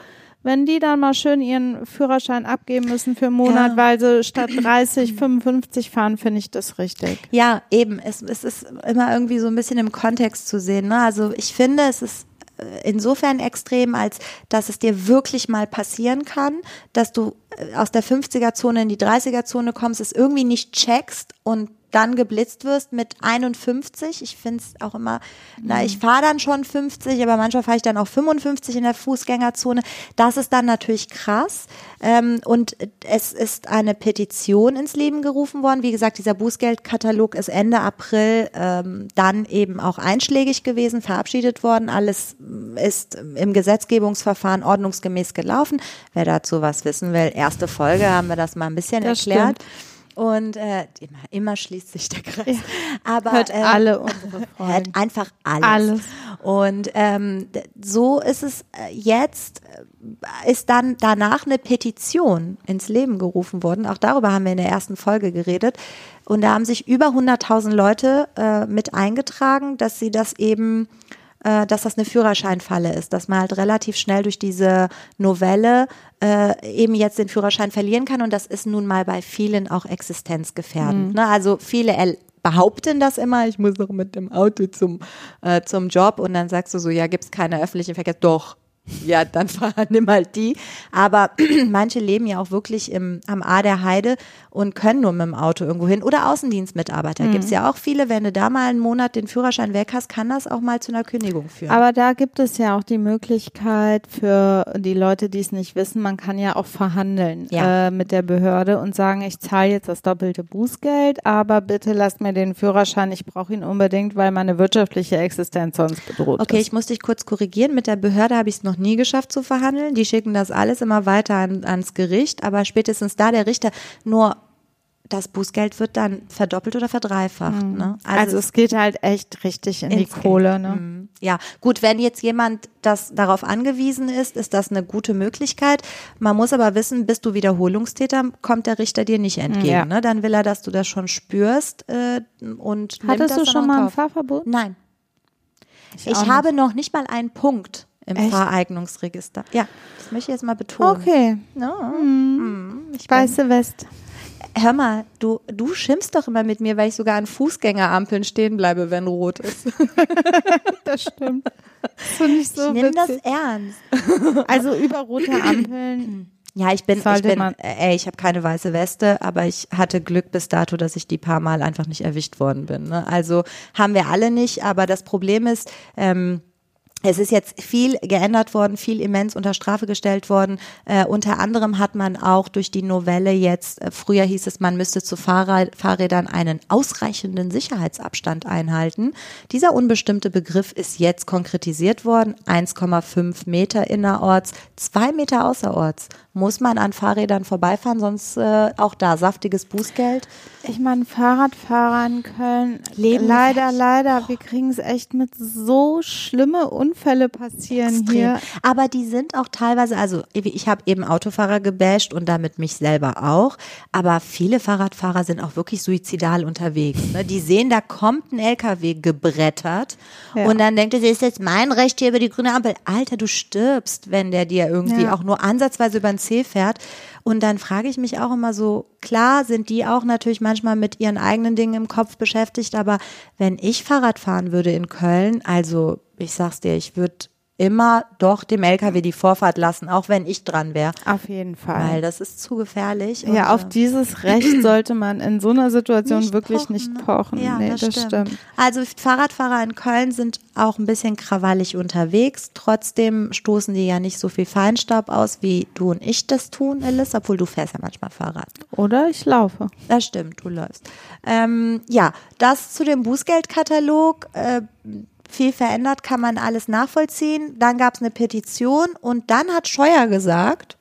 wenn die dann mal schön ihren Führerschein abgeben müssen für einen Monat, Ja. weil sie statt 30, 55 fahren, finde ich das richtig. Ja, eben. Es, es ist immer irgendwie so ein bisschen im Kontext zu sehen. Ne? Also ich finde, es ist äh, insofern extrem, als dass es dir wirklich mal passieren kann, dass du äh, aus der 50er-Zone in die 30er-Zone kommst, es irgendwie nicht checkst und dann geblitzt wirst mit 51. Ich finde es auch immer, na, ich fahre dann schon 50, aber manchmal fahre ich dann auch 55 in der Fußgängerzone. Das ist dann natürlich krass. Ähm, und es ist eine Petition ins Leben gerufen worden. Wie gesagt, dieser Bußgeldkatalog ist Ende April ähm, dann eben auch einschlägig gewesen, verabschiedet worden. Alles ist im Gesetzgebungsverfahren ordnungsgemäß gelaufen. Wer dazu was wissen will, erste Folge haben wir das mal ein bisschen Das erklärt. stimmt. Und äh, immer, immer schließt sich der Kreis. Aber Hört ähm, alle unsere hört einfach alles. Alles. Und ähm, so ist es äh, jetzt, äh, ist dann danach eine Petition ins Leben gerufen worden. Auch darüber haben wir in der ersten Folge geredet. Und da haben sich über 100.000 Leute äh, mit eingetragen, dass sie das eben äh, dass das eine Führerscheinfalle ist, dass man halt relativ schnell durch diese Novelle äh, eben jetzt den Führerschein verlieren kann und das ist nun mal bei vielen auch existenzgefährdend. Ne? Also viele el- behaupten das immer, ich muss doch mit dem Auto zum, äh, zum Job und dann sagst du so, ja, gibt's keine öffentlichen Verkehr. Doch. Ja, dann nimm halt die. Aber manche leben ja auch wirklich im, am A der Heide und können nur mit dem Auto irgendwo hin. Oder Außendienstmitarbeiter. Gibt's ja auch viele, wenn du da mal einen Monat den Führerschein weg hast, kann das auch mal zu einer Kündigung führen. Aber da gibt es ja auch die Möglichkeit für die Leute, die es nicht wissen, man kann ja auch verhandeln Ja. äh, mit der Behörde und sagen, ich zahle jetzt das doppelte Bußgeld, aber bitte lasst mir den Führerschein, ich brauche ihn unbedingt, weil meine wirtschaftliche Existenz sonst bedroht Okay, ist. ich muss dich kurz korrigieren. Mit der Behörde habe ich es noch nie geschafft zu verhandeln. Die schicken das alles immer weiter an, ans Gericht, aber spätestens da der Richter nur das Bußgeld wird dann verdoppelt oder verdreifacht. Ne? Also, es geht halt echt richtig in die Geld. Kohle. Ne? Mhm. Ja, gut, wenn jetzt jemand das darauf angewiesen ist, ist das eine gute Möglichkeit. Man muss aber wissen, bist du Wiederholungstäter, kommt der Richter dir nicht entgegen. Ja. Ne? Dann will er, dass du das schon spürst äh, und nimmt Hattest das du schon mal ein. Fahrverbot? Nein. Ich, auch habe noch nicht mal einen Punkt im Echt? Fahreignungsregister. Ja, das möchte ich jetzt mal betonen. Okay, Ja. Mhm. Ich bin, weiße West. hör mal, du, du schimpfst doch immer mit mir, weil ich sogar an Fußgängerampeln stehen bleibe, wenn rot ist. Das stimmt. Das finde ich so ich nehme das ernst. Also über rote Ampeln. Ja, ich bin, ich Sollte bin, man- äh, ey, ich habe keine weiße Weste, aber ich hatte Glück bis dato, dass ich die paar Mal einfach nicht erwischt worden bin. Ne? Also haben wir alle nicht, aber das Problem ist, ähm, es ist jetzt viel geändert worden, viel immens unter Strafe gestellt worden. Äh, unter anderem hat man auch durch die Novelle jetzt, äh, früher hieß es, man müsste zu Fahrrad, Fahrrädern einen ausreichenden Sicherheitsabstand einhalten. Dieser unbestimmte Begriff ist jetzt konkretisiert worden. 1,5 Meter innerorts, zwei Meter außerorts. Muss man an Fahrrädern vorbeifahren, sonst äh, auch da saftiges Bußgeld. Ich meine, Fahrradfahrer in Köln Leben leider, leider, wir kriegen es echt mit so schlimme Unfälle passieren Extrem. hier. Aber die sind auch teilweise, also ich habe eben Autofahrer gebasht und damit mich selber auch. Aber viele Fahrradfahrer sind auch wirklich suizidal unterwegs. Ne? Die sehen, da kommt ein LKW gebrettert Ja. und dann denkt er, es ist jetzt mein Recht hier über die grüne Ampel. Alter, du stirbst, wenn der dir irgendwie Ja. auch nur ansatzweise über den C fährt. Und dann frage ich mich auch immer so, klar sind die auch natürlich manchmal mit ihren eigenen Dingen im Kopf beschäftigt, aber wenn ich Fahrrad fahren würde in Köln, also ich sag's dir, ich würde immer doch dem LKW die Vorfahrt lassen, auch wenn ich dran wäre, Auf jeden Fall. weil das ist zu gefährlich. ja, auf äh, dieses Recht sollte man in so einer Situation nicht wirklich pochen, nicht ne? pochen. Ja, nee, das, das, stimmt. stimmt. Also Fahrradfahrer in Köln sind auch ein bisschen krawallig unterwegs. Trotzdem stoßen die ja nicht so viel Feinstaub aus, wie du und ich das tun, Alice, obwohl du fährst ja manchmal Fahrrad. Oder ich laufe. Das stimmt, du läufst. Ähm, ja, das zu dem Bußgeldkatalog. Äh, viel verändert, kann man alles nachvollziehen. Dann gab es eine Petition und dann hat Scheuer gesagt,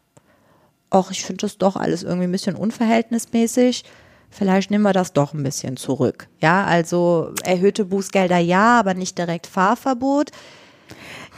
ach, ich finde das doch alles irgendwie ein bisschen unverhältnismäßig. Vielleicht nehmen wir das doch ein bisschen zurück. Ja, also erhöhte Bußgelder ja, aber nicht direkt Fahrverbot.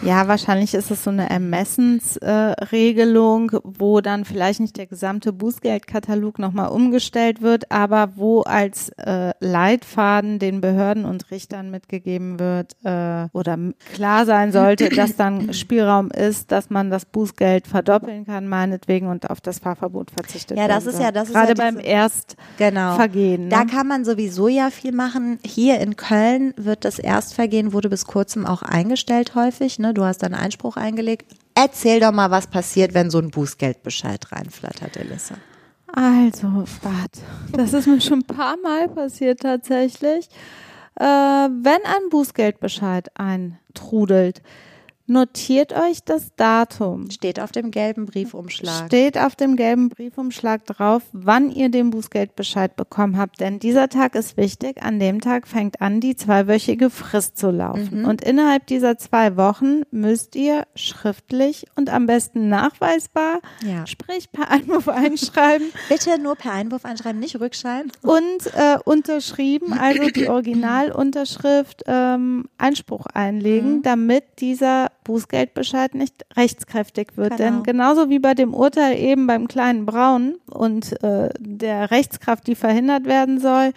Ja, wahrscheinlich ist es so eine Ermessensregelung, äh, wo dann vielleicht nicht der gesamte Bußgeldkatalog nochmal umgestellt wird, aber wo als äh, Leitfaden den Behörden und Richtern mitgegeben wird äh, oder klar sein sollte, dass dann Spielraum ist, dass man das Bußgeld verdoppeln kann, meinetwegen, und auf das Fahrverbot verzichtet Ja, das ist ja- das ist Gerade ja beim Erstvergehen. Genau. Ne? Da kann man sowieso ja viel machen. Hier in Köln wird das Erstvergehen wurde bis kurzem auch eingestellt häufig. Ne? Du hast einen Einspruch eingelegt. Erzähl doch mal, was passiert, wenn so ein Bußgeldbescheid reinflattert, Elissa. Also, warte, das ist mir schon ein paar Mal passiert tatsächlich. Äh, wenn ein Bußgeldbescheid eintrudelt, Notiert euch das Datum. Steht auf dem gelben Briefumschlag. Steht auf dem gelben Briefumschlag drauf, wann ihr den Bußgeldbescheid bekommen habt. Denn dieser Tag ist wichtig. An dem Tag fängt an, die zweiwöchige Frist zu laufen. Mhm. Und innerhalb dieser zwei Wochen müsst ihr schriftlich und am besten nachweisbar, ja. sprich per Einwurf einschreiben. Bitte nur per Einwurf einschreiben, nicht Rückschein. Und äh, unterschrieben, also die Originalunterschrift, ähm, Einspruch einlegen, mhm. damit dieser Bußgeldbescheid nicht rechtskräftig wird. Genau. Denn genauso wie bei dem Urteil eben beim kleinen Braun und äh, der Rechtskraft, die verhindert werden soll,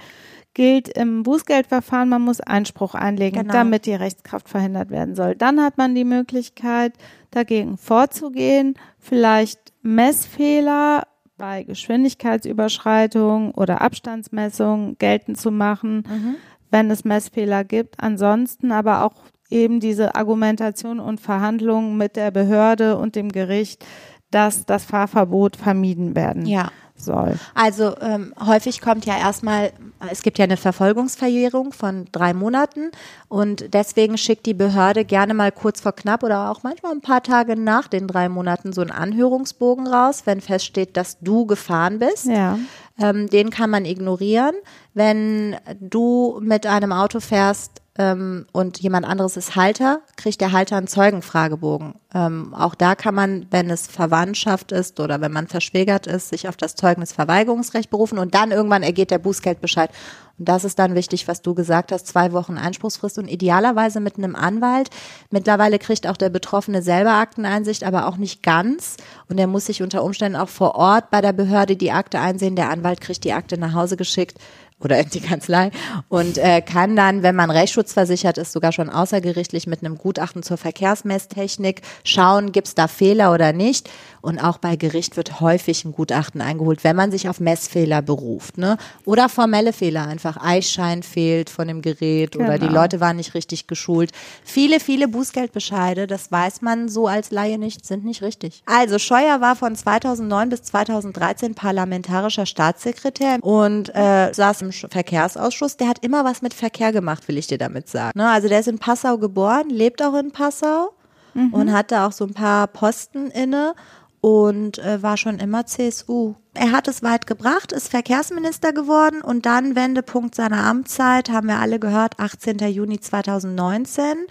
gilt im Bußgeldverfahren, man muss Einspruch einlegen, genau. damit die Rechtskraft verhindert werden soll. Dann hat man die Möglichkeit, dagegen vorzugehen, vielleicht Messfehler bei Geschwindigkeitsüberschreitung oder Abstandsmessung geltend zu machen, mhm. wenn es Messfehler gibt. Ansonsten aber auch eben diese Argumentation und Verhandlungen mit der Behörde und dem Gericht, dass das Fahrverbot vermieden werden ja. soll. Also ähm, häufig kommt ja erstmal, es gibt ja eine Verfolgungsverjährung von drei Monaten und deswegen schickt die Behörde gerne mal kurz vor knapp oder auch manchmal ein paar Tage nach den drei Monaten so einen Anhörungsbogen raus, wenn feststeht, dass du gefahren bist. Ja. Ähm, den kann man ignorieren. Wenn du mit einem Auto fährst, ähm, und jemand anderes ist Halter, kriegt der Halter einen Zeugenfragebogen. Ähm, auch da kann man, wenn es Verwandtschaft ist oder wenn man verschwägert ist, sich auf das Zeugnisverweigerungsrecht berufen und dann irgendwann ergeht der Bußgeldbescheid. Und das ist dann wichtig, was du gesagt hast, zwei Wochen Einspruchsfrist und idealerweise mit einem Anwalt. Mittlerweile kriegt auch der Betroffene selber Akteneinsicht, aber auch nicht ganz. Und er muss sich unter Umständen auch vor Ort bei der Behörde die Akte einsehen. Der Anwalt kriegt die Akte nach Hause geschickt oder in die Kanzlei und äh, kann dann, wenn man rechtsschutzversichert ist, sogar schon außergerichtlich mit einem Gutachten zur Verkehrsmesstechnik schauen, gibt's da Fehler oder nicht. Und auch bei Gericht wird häufig ein Gutachten eingeholt, wenn man sich auf Messfehler beruft. Ne? Oder formelle Fehler, einfach Eichschein fehlt von dem Gerät genau. oder die genau. Leute waren nicht richtig geschult. Viele, viele Bußgeldbescheide, das weiß man so als Laie nicht, sind nicht richtig. Also Scheuer war von 2009 bis 2013 parlamentarischer Staatssekretär und äh, saß im Verkehrsausschuss. Der hat immer was mit Verkehr gemacht, will ich dir damit sagen. Ne? Also der ist in Passau geboren, lebt auch in Passau mhm. und hatte auch so ein paar Posten inne und äh, war schon immer CSU. Er hat es weit gebracht, ist Verkehrsminister geworden und dann Wendepunkt seiner Amtszeit, haben wir alle gehört, 18. Juni 2019,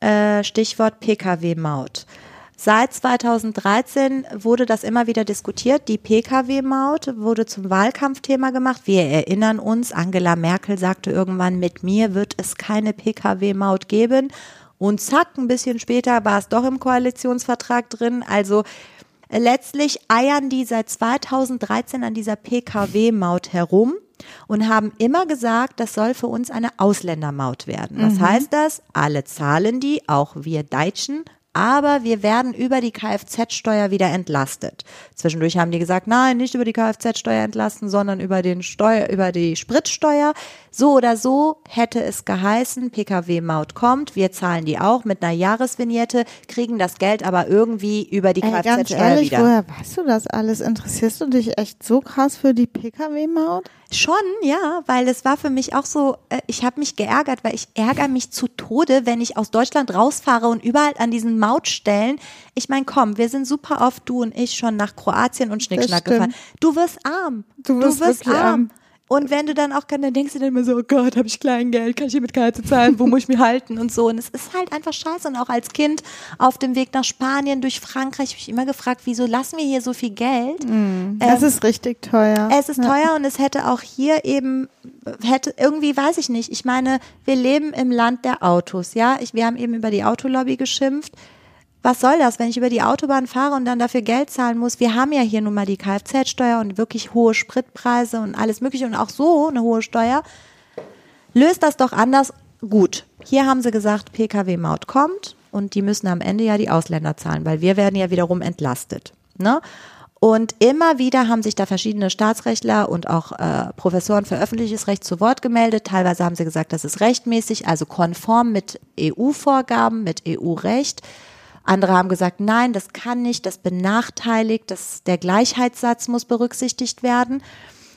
äh, Stichwort Pkw-Maut. Seit 2013 wurde das immer wieder diskutiert. Die Pkw-Maut wurde zum Wahlkampfthema gemacht. Wir erinnern uns, Angela Merkel sagte irgendwann, mit mir wird es keine Pkw-Maut geben. Und zack, ein bisschen später war es doch im Koalitionsvertrag drin. Also Letztlich eiern die seit 2013 an dieser PKW-Maut herum und haben immer gesagt, das soll für uns eine Ausländermaut werden. Was mhm. heißt das? Alle zahlen die, auch wir Deutschen, aber wir werden über die Kfz-Steuer wieder entlastet. Zwischendurch haben die gesagt, nein, nicht über die Kfz-Steuer entlasten, sondern über den Steuer, über die Spritsteuer. So oder so hätte es geheißen, Pkw-Maut kommt, wir zahlen die auch mit einer Jahresvignette, kriegen das Geld aber irgendwie über die Kfz-Steuer wieder. Woher weißt du das alles? Interessierst du dich echt so krass für die Pkw-Maut? Schon, ja, weil es war für mich auch so, äh, ich habe mich geärgert, weil ich ärgere mich zu Tode, wenn ich aus Deutschland rausfahre und überall an diesen Mautstellen, ich meine, komm, wir sind super oft, du und ich, schon nach Kroatien und Schnickschnack gefahren. Du wirst arm. Du wirst, du wirst arm. arm. Und wenn du dann auch dann denkst du dann immer so, oh Gott, habe ich Kleingeld, kann ich hier mit Karte zahlen, wo muss ich mich halten und so. Und es ist halt einfach scheiße. Und auch als Kind auf dem Weg nach Spanien, durch Frankreich, habe ich immer gefragt, wieso lassen wir hier so viel Geld? Mm, es ähm, ist richtig teuer. Es ist ja. teuer und es hätte auch hier eben, hätte irgendwie, weiß ich nicht. Ich meine, wir leben im Land der Autos, ja. Ich, wir haben eben über die Autolobby geschimpft was soll das, wenn ich über die Autobahn fahre und dann dafür Geld zahlen muss? Wir haben ja hier nun mal die Kfz-Steuer und wirklich hohe Spritpreise und alles Mögliche und auch so eine hohe Steuer. Löst das doch anders. Gut, hier haben sie gesagt, Pkw-Maut kommt und die müssen am Ende ja die Ausländer zahlen, weil wir werden ja wiederum entlastet. Ne? Und immer wieder haben sich da verschiedene Staatsrechtler und auch äh, Professoren für öffentliches Recht zu Wort gemeldet. Teilweise haben sie gesagt, das ist rechtmäßig, also konform mit EU-Vorgaben, mit EU-Recht. Andere haben gesagt, nein, das kann nicht, das benachteiligt, das, der Gleichheitssatz muss berücksichtigt werden.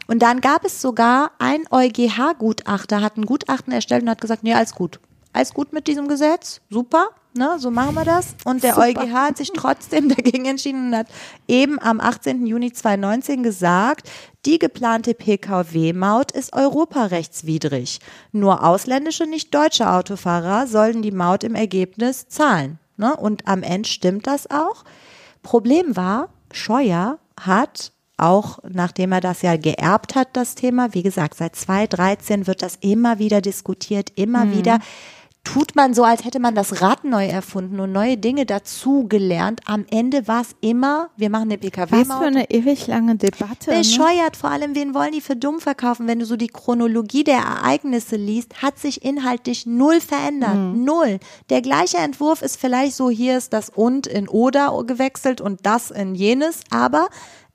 Und dann gab es sogar ein EuGH-Gutachter, hat ein Gutachten erstellt und hat gesagt, nee, alles gut. Alles gut mit diesem Gesetz, super, ne, so machen wir das. Und der Super. EuGH hat sich trotzdem dagegen entschieden und hat eben am 18. Juni 2019 gesagt, die geplante Pkw-Maut ist europarechtswidrig. Nur ausländische, nicht deutsche Autofahrer sollen die Maut im Ergebnis zahlen. Ne? Und am Ende stimmt das auch. Problem war, Scheuer hat auch nachdem er das ja geerbt hat, das Thema, wie gesagt, seit 2013 wird das immer wieder diskutiert, immer wieder tut man so, als hätte man das Rad neu erfunden und neue Dinge dazu gelernt. Am Ende war es immer, wir machen eine Was PKW-Maut. für eine ewig lange Debatte. Ne? Bescheuert vor allem, wen wollen die für dumm verkaufen? Wenn du so die Chronologie der Ereignisse liest, hat sich inhaltlich null verändert. Hm. Null. Der gleiche Entwurf ist vielleicht so, hier ist das und in oder gewechselt und das in jenes, aber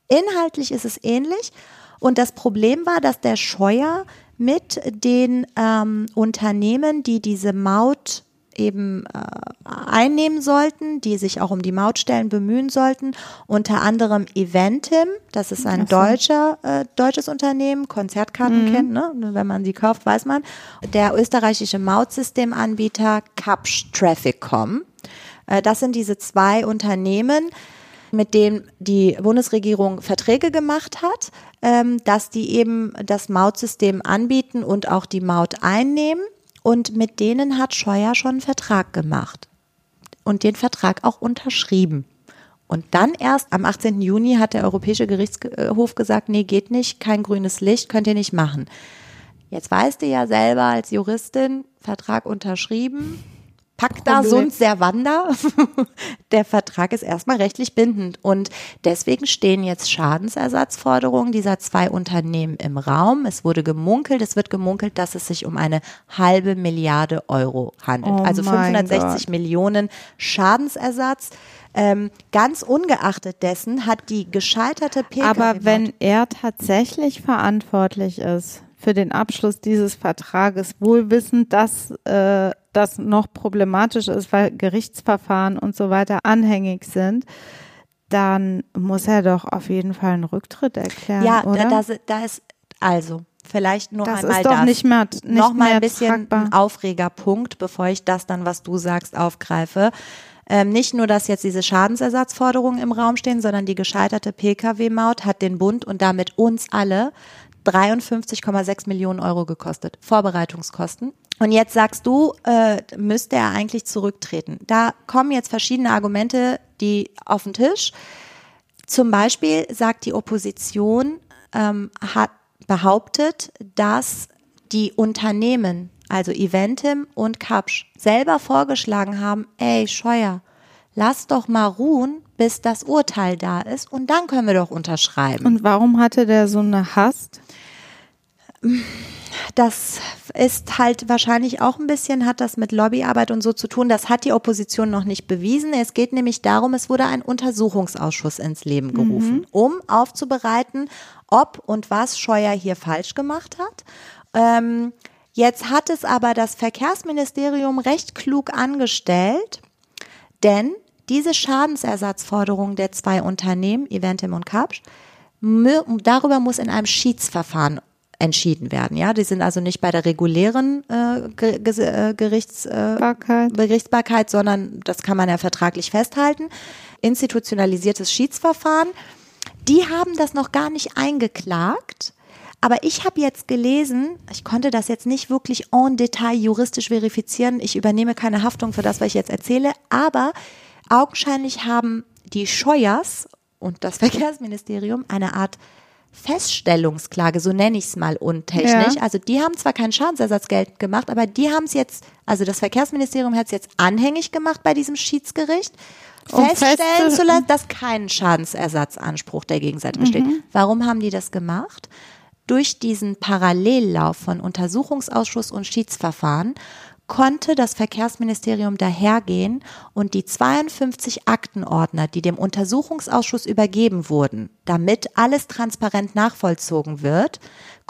inhaltlich ist es ähnlich. Und das Problem war, dass der Scheuer mit den ähm, Unternehmen, die diese Maut eben äh, einnehmen sollten, die sich auch um die Mautstellen bemühen sollten, unter anderem Eventim, das ist ein deutscher äh, deutsches Unternehmen, Konzertkarten kennt, ne? wenn man sie kauft, weiß man, der österreichische Mautsystemanbieter Capsch Trafficcom. Äh, das sind diese zwei Unternehmen, mit denen die Bundesregierung Verträge gemacht hat, ähm, dass die eben das Mautsystem anbieten und auch die Maut einnehmen. Und mit denen hat Scheuer schon einen Vertrag gemacht und den Vertrag auch unterschrieben. Und dann erst am 18. Juni hat der Europäische Gerichtshof gesagt, nee, geht nicht, kein grünes Licht, könnt ihr nicht machen. Jetzt weißt du ja selber als Juristin, Vertrag unterschrieben, Pacta sunt servanda. Der Vertrag ist erstmal rechtlich bindend und deswegen stehen jetzt Schadensersatzforderungen dieser zwei Unternehmen im Raum. Es wurde gemunkelt, es wird gemunkelt, dass es sich um eine halbe Milliarde Euro handelt. Oh also mein 560 Gott. Millionen Schadensersatz. Ähm, ganz ungeachtet dessen hat die gescheiterte PKW Aber wenn er tatsächlich verantwortlich ist für den Abschluss dieses Vertrages, wohl wissend, dass äh, das noch problematisch ist, weil Gerichtsverfahren und so weiter anhängig sind, dann muss er doch auf jeden Fall einen Rücktritt erklären, ja, oder? da, da, da ist also vielleicht nur das einmal ist doch das. nicht mehr nicht noch mal ein bisschen tragbar. ein Aufregerpunkt, bevor ich das dann, was du sagst, aufgreife. Ähm, nicht nur, dass jetzt diese Schadensersatzforderungen im Raum stehen, sondern die gescheiterte Pkw-Maut hat den Bund und damit uns alle 53,6 Millionen Euro gekostet. Vorbereitungskosten. Und jetzt sagst du, äh, müsste er eigentlich zurücktreten. Da kommen jetzt verschiedene Argumente, die auf den Tisch. Zum Beispiel sagt die Opposition, ähm, hat behauptet, dass die Unternehmen, also Eventim und Kapsch, selber vorgeschlagen haben, ey Scheuer, lass doch mal ruhen, bis das Urteil da ist und dann können wir doch unterschreiben. Und warum hatte der so eine Hast? das ist halt wahrscheinlich auch ein bisschen, hat das mit Lobbyarbeit und so zu tun. Das hat die Opposition noch nicht bewiesen. Es geht nämlich darum, es wurde ein Untersuchungsausschuss ins Leben gerufen, um aufzubereiten, ob und was Scheuer hier falsch gemacht hat. Ähm, jetzt hat es aber das Verkehrsministerium recht klug angestellt, denn diese Schadensersatzforderung der zwei Unternehmen, Eventim und Kapsch, darüber muss in einem Schiedsverfahren entschieden werden. Ja, die sind also nicht bei der regulären äh, äh, Gerichts, äh, Barkeit. Gerichtsbarkeit, sondern das kann man ja vertraglich festhalten. Institutionalisiertes Schiedsverfahren. Die haben das noch gar nicht eingeklagt. Aber ich habe jetzt gelesen, ich konnte das jetzt nicht wirklich en Detail juristisch verifizieren. Ich übernehme keine Haftung für das, was ich jetzt erzähle. Aber augenscheinlich haben die Scheuers und das Verkehrsministerium eine Art Feststellungsklage, so nenne ich es mal untechnisch. Ja. Also die haben zwar keinen Schadensersatz geltend gemacht, aber die haben es jetzt, also das Verkehrsministerium hat es jetzt anhängig gemacht bei diesem Schiedsgericht, Um feststellen festzu- zu lassen, dass kein Schadensersatzanspruch der Gegenseite besteht. Warum haben die das gemacht? Durch diesen Parallellauf von Untersuchungsausschuss und Schiedsverfahren konnte das Verkehrsministerium dahergehen und die 52 Aktenordner, die dem Untersuchungsausschuss übergeben wurden, damit alles transparent nachvollzogen wird,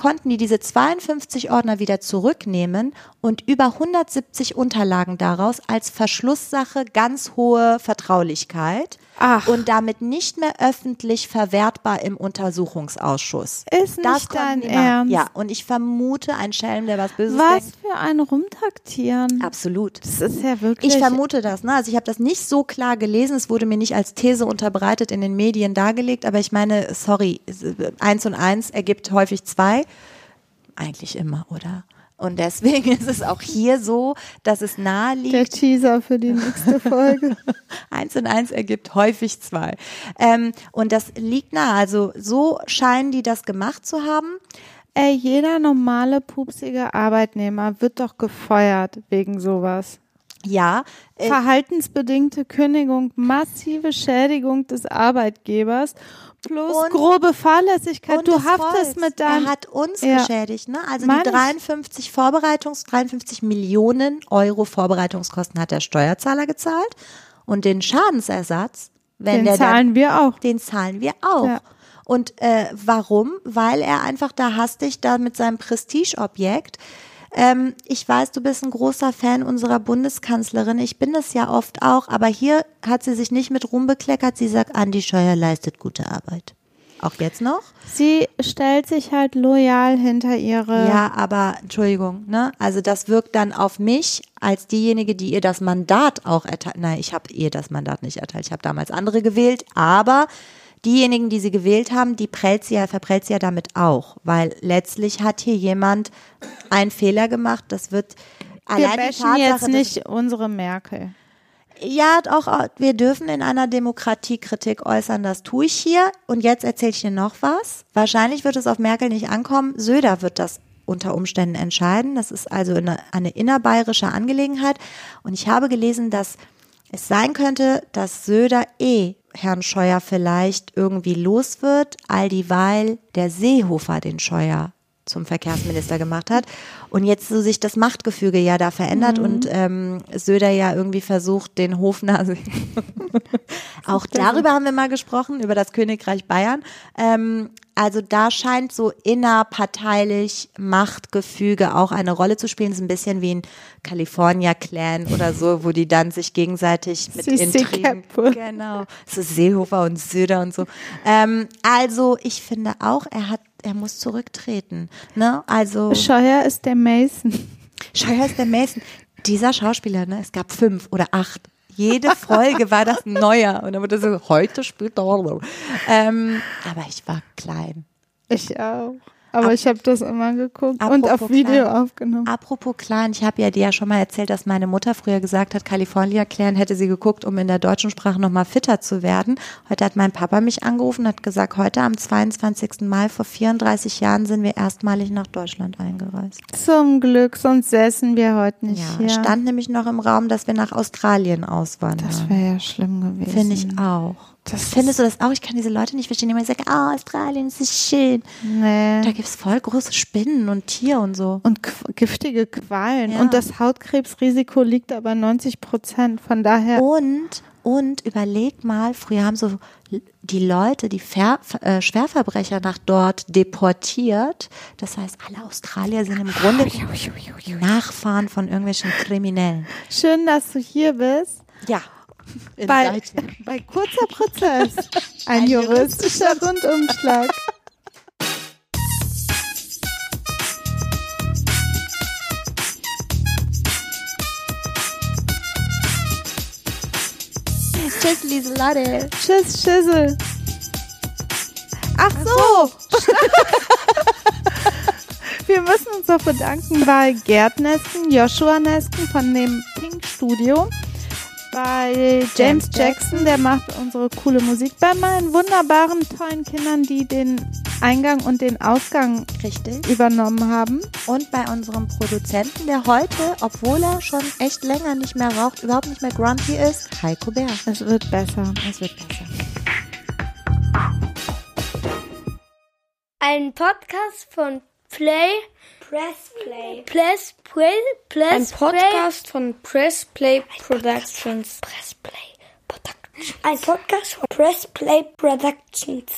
konnten die diese 52 Ordner wieder zurücknehmen und über 170 Unterlagen daraus als Verschlusssache ganz hohe Vertraulichkeit Ach. und damit nicht mehr öffentlich verwertbar im Untersuchungsausschuss. Ist nicht Das konnten dein. Ernst? Ja, und ich vermute, ein Schelm, der was Böses Was denkt. für ein Rumtaktieren. Absolut. Das ist ja wirklich. Ich vermute das, ne? Also ich habe das nicht so klar gelesen, es wurde mir nicht als These unterbreitet in den Medien dargelegt, aber ich meine, sorry, eins und eins ergibt häufig zwei. Eigentlich immer, oder? Und deswegen ist es auch hier so, dass es nahe der liegt, Teaser für die nächste Folge. eins und eins ergibt häufig zwei. Ähm, und das liegt nahe. Also so scheinen die das gemacht zu haben. Ey, jeder normale, pupsige Arbeitnehmer wird doch gefeuert wegen sowas. Ja, äh, Verhaltensbedingte Kündigung, massive Schädigung des Arbeitgebers plus Und- grobe Fahrlässigkeit. Und du haftest Volks. mit deinem. Er hat uns Ja. geschädigt, ne? Also Mann, die ich- 53 Vorbereitungs, 53 Millionen Euro Vorbereitungskosten hat der Steuerzahler gezahlt und den Schadensersatz, wenn den zahlen wir auch. dann, den zahlen wir auch. Ja. Und äh, warum? Weil er einfach da hastig da mit seinem Prestigeobjekt ähm, ich weiß, du bist ein großer Fan unserer Bundeskanzlerin. Ich bin das ja oft auch, aber hier hat sie sich nicht mit Ruhm bekleckert. Sie sagt, Andi Scheuer leistet gute Arbeit. Auch jetzt noch? Sie stellt sich halt loyal hinter ihre. Ja, aber Entschuldigung, ne? Also das wirkt dann auf mich als diejenige, die ihr das Mandat auch erteilt. Nein, ich habe ihr das Mandat nicht erteilt. Ich habe damals andere gewählt, aber diejenigen, die sie gewählt haben, die prellt sie ja, verprellt sie ja damit auch, weil letztlich hat hier jemand einen Fehler gemacht. Das wird wir allein die Tatsache, jetzt nicht unsere Merkel. ja, auch, wir dürfen in einer Demokratie Kritik äußern, das tue ich hier. Und jetzt erzähle ich dir noch was. Wahrscheinlich wird es auf Merkel nicht ankommen. Söder wird das unter Umständen entscheiden. Das ist also eine, eine innerbayerische Angelegenheit. Und ich habe gelesen, dass es sein könnte, dass Söder eh Herrn Scheuer vielleicht irgendwie los wird, all dieweil der Seehofer den Scheuer zum Verkehrsminister gemacht hat und jetzt so sich das Machtgefüge ja da verändert und ähm, Söder ja irgendwie versucht, den Hofnase. Auch darüber haben wir mal gesprochen, über das Königreich Bayern. Ähm, also da scheint so innerparteilich Machtgefüge auch eine Rolle zu spielen. Das ist ein bisschen wie ein California-Clan oder so, wo die dann sich gegenseitig mit Intrigen. Genau. So Seehofer und Söder und so. Ähm, also ich finde auch, er hat, er muss zurücktreten. Ne? Also Scheuer ist der Mason. Scheuer ist der Mason. Dieser Schauspieler, ne? Es gab fünf oder acht. Jede Folge war das ein neuer. Und dann wurde so, heute spielt er. Ähm, aber ich war klein. Ich auch. Aber Ap- ich habe das immer geguckt und auf Video klein. aufgenommen. Apropos klein, ich habe ja dir ja schon mal erzählt, dass meine Mutter früher gesagt hat, California Clan hätte sie geguckt, um in der deutschen Sprache nochmal fitter zu werden. Heute hat mein Papa mich angerufen und hat gesagt, heute am 22. Mai vor 34 Jahren sind wir erstmalig nach Deutschland eingereist. Zum Glück, sonst säßen wir heute nicht Ja, hier. stand nämlich noch im Raum, dass wir nach Australien auswandern. das wäre ja schlimm gewesen. Finde ich auch. Das Findest du das auch? Ich kann diese Leute nicht verstehen, die immer sagen, ah, Australien ist schön. Nee. Da gibt's voll große Spinnen und Tier und so. Und giftige Qualen. Ja. Und das Hautkrebsrisiko liegt aber 90 Prozent. Von daher. Und, und überleg mal, früher haben so die Leute, die Ver, äh, Schwerverbrecher nach dort deportiert. Das heißt, alle Australier sind im Grunde Nachfahren von irgendwelchen Kriminellen. Schön, dass du hier bist. Ja. Bei, bei kurzer Prozess. Ein juristischer Rundumschlag. Tschüss, Lieselotte. Tschüss, Schüssel. Ach so. Wir müssen uns noch bedanken bei Gerd Nesken, Joshua Nesken von dem Pink Studio, bei James Jackson, der macht unsere coole Musik, bei meinen wunderbaren, tollen Kindern, die den Eingang und den Ausgang Richtig. übernommen haben. Und bei unserem Produzenten, der heute, obwohl er schon echt länger nicht mehr raucht, überhaupt nicht mehr grumpy ist, Heiko Bär. Es wird besser. Es wird besser. Ein Podcast von Play Press Play. Press Play. Press Ein Podcast von Press Play Productions. Press Play Productions. Ein Podcast von Press Play Productions.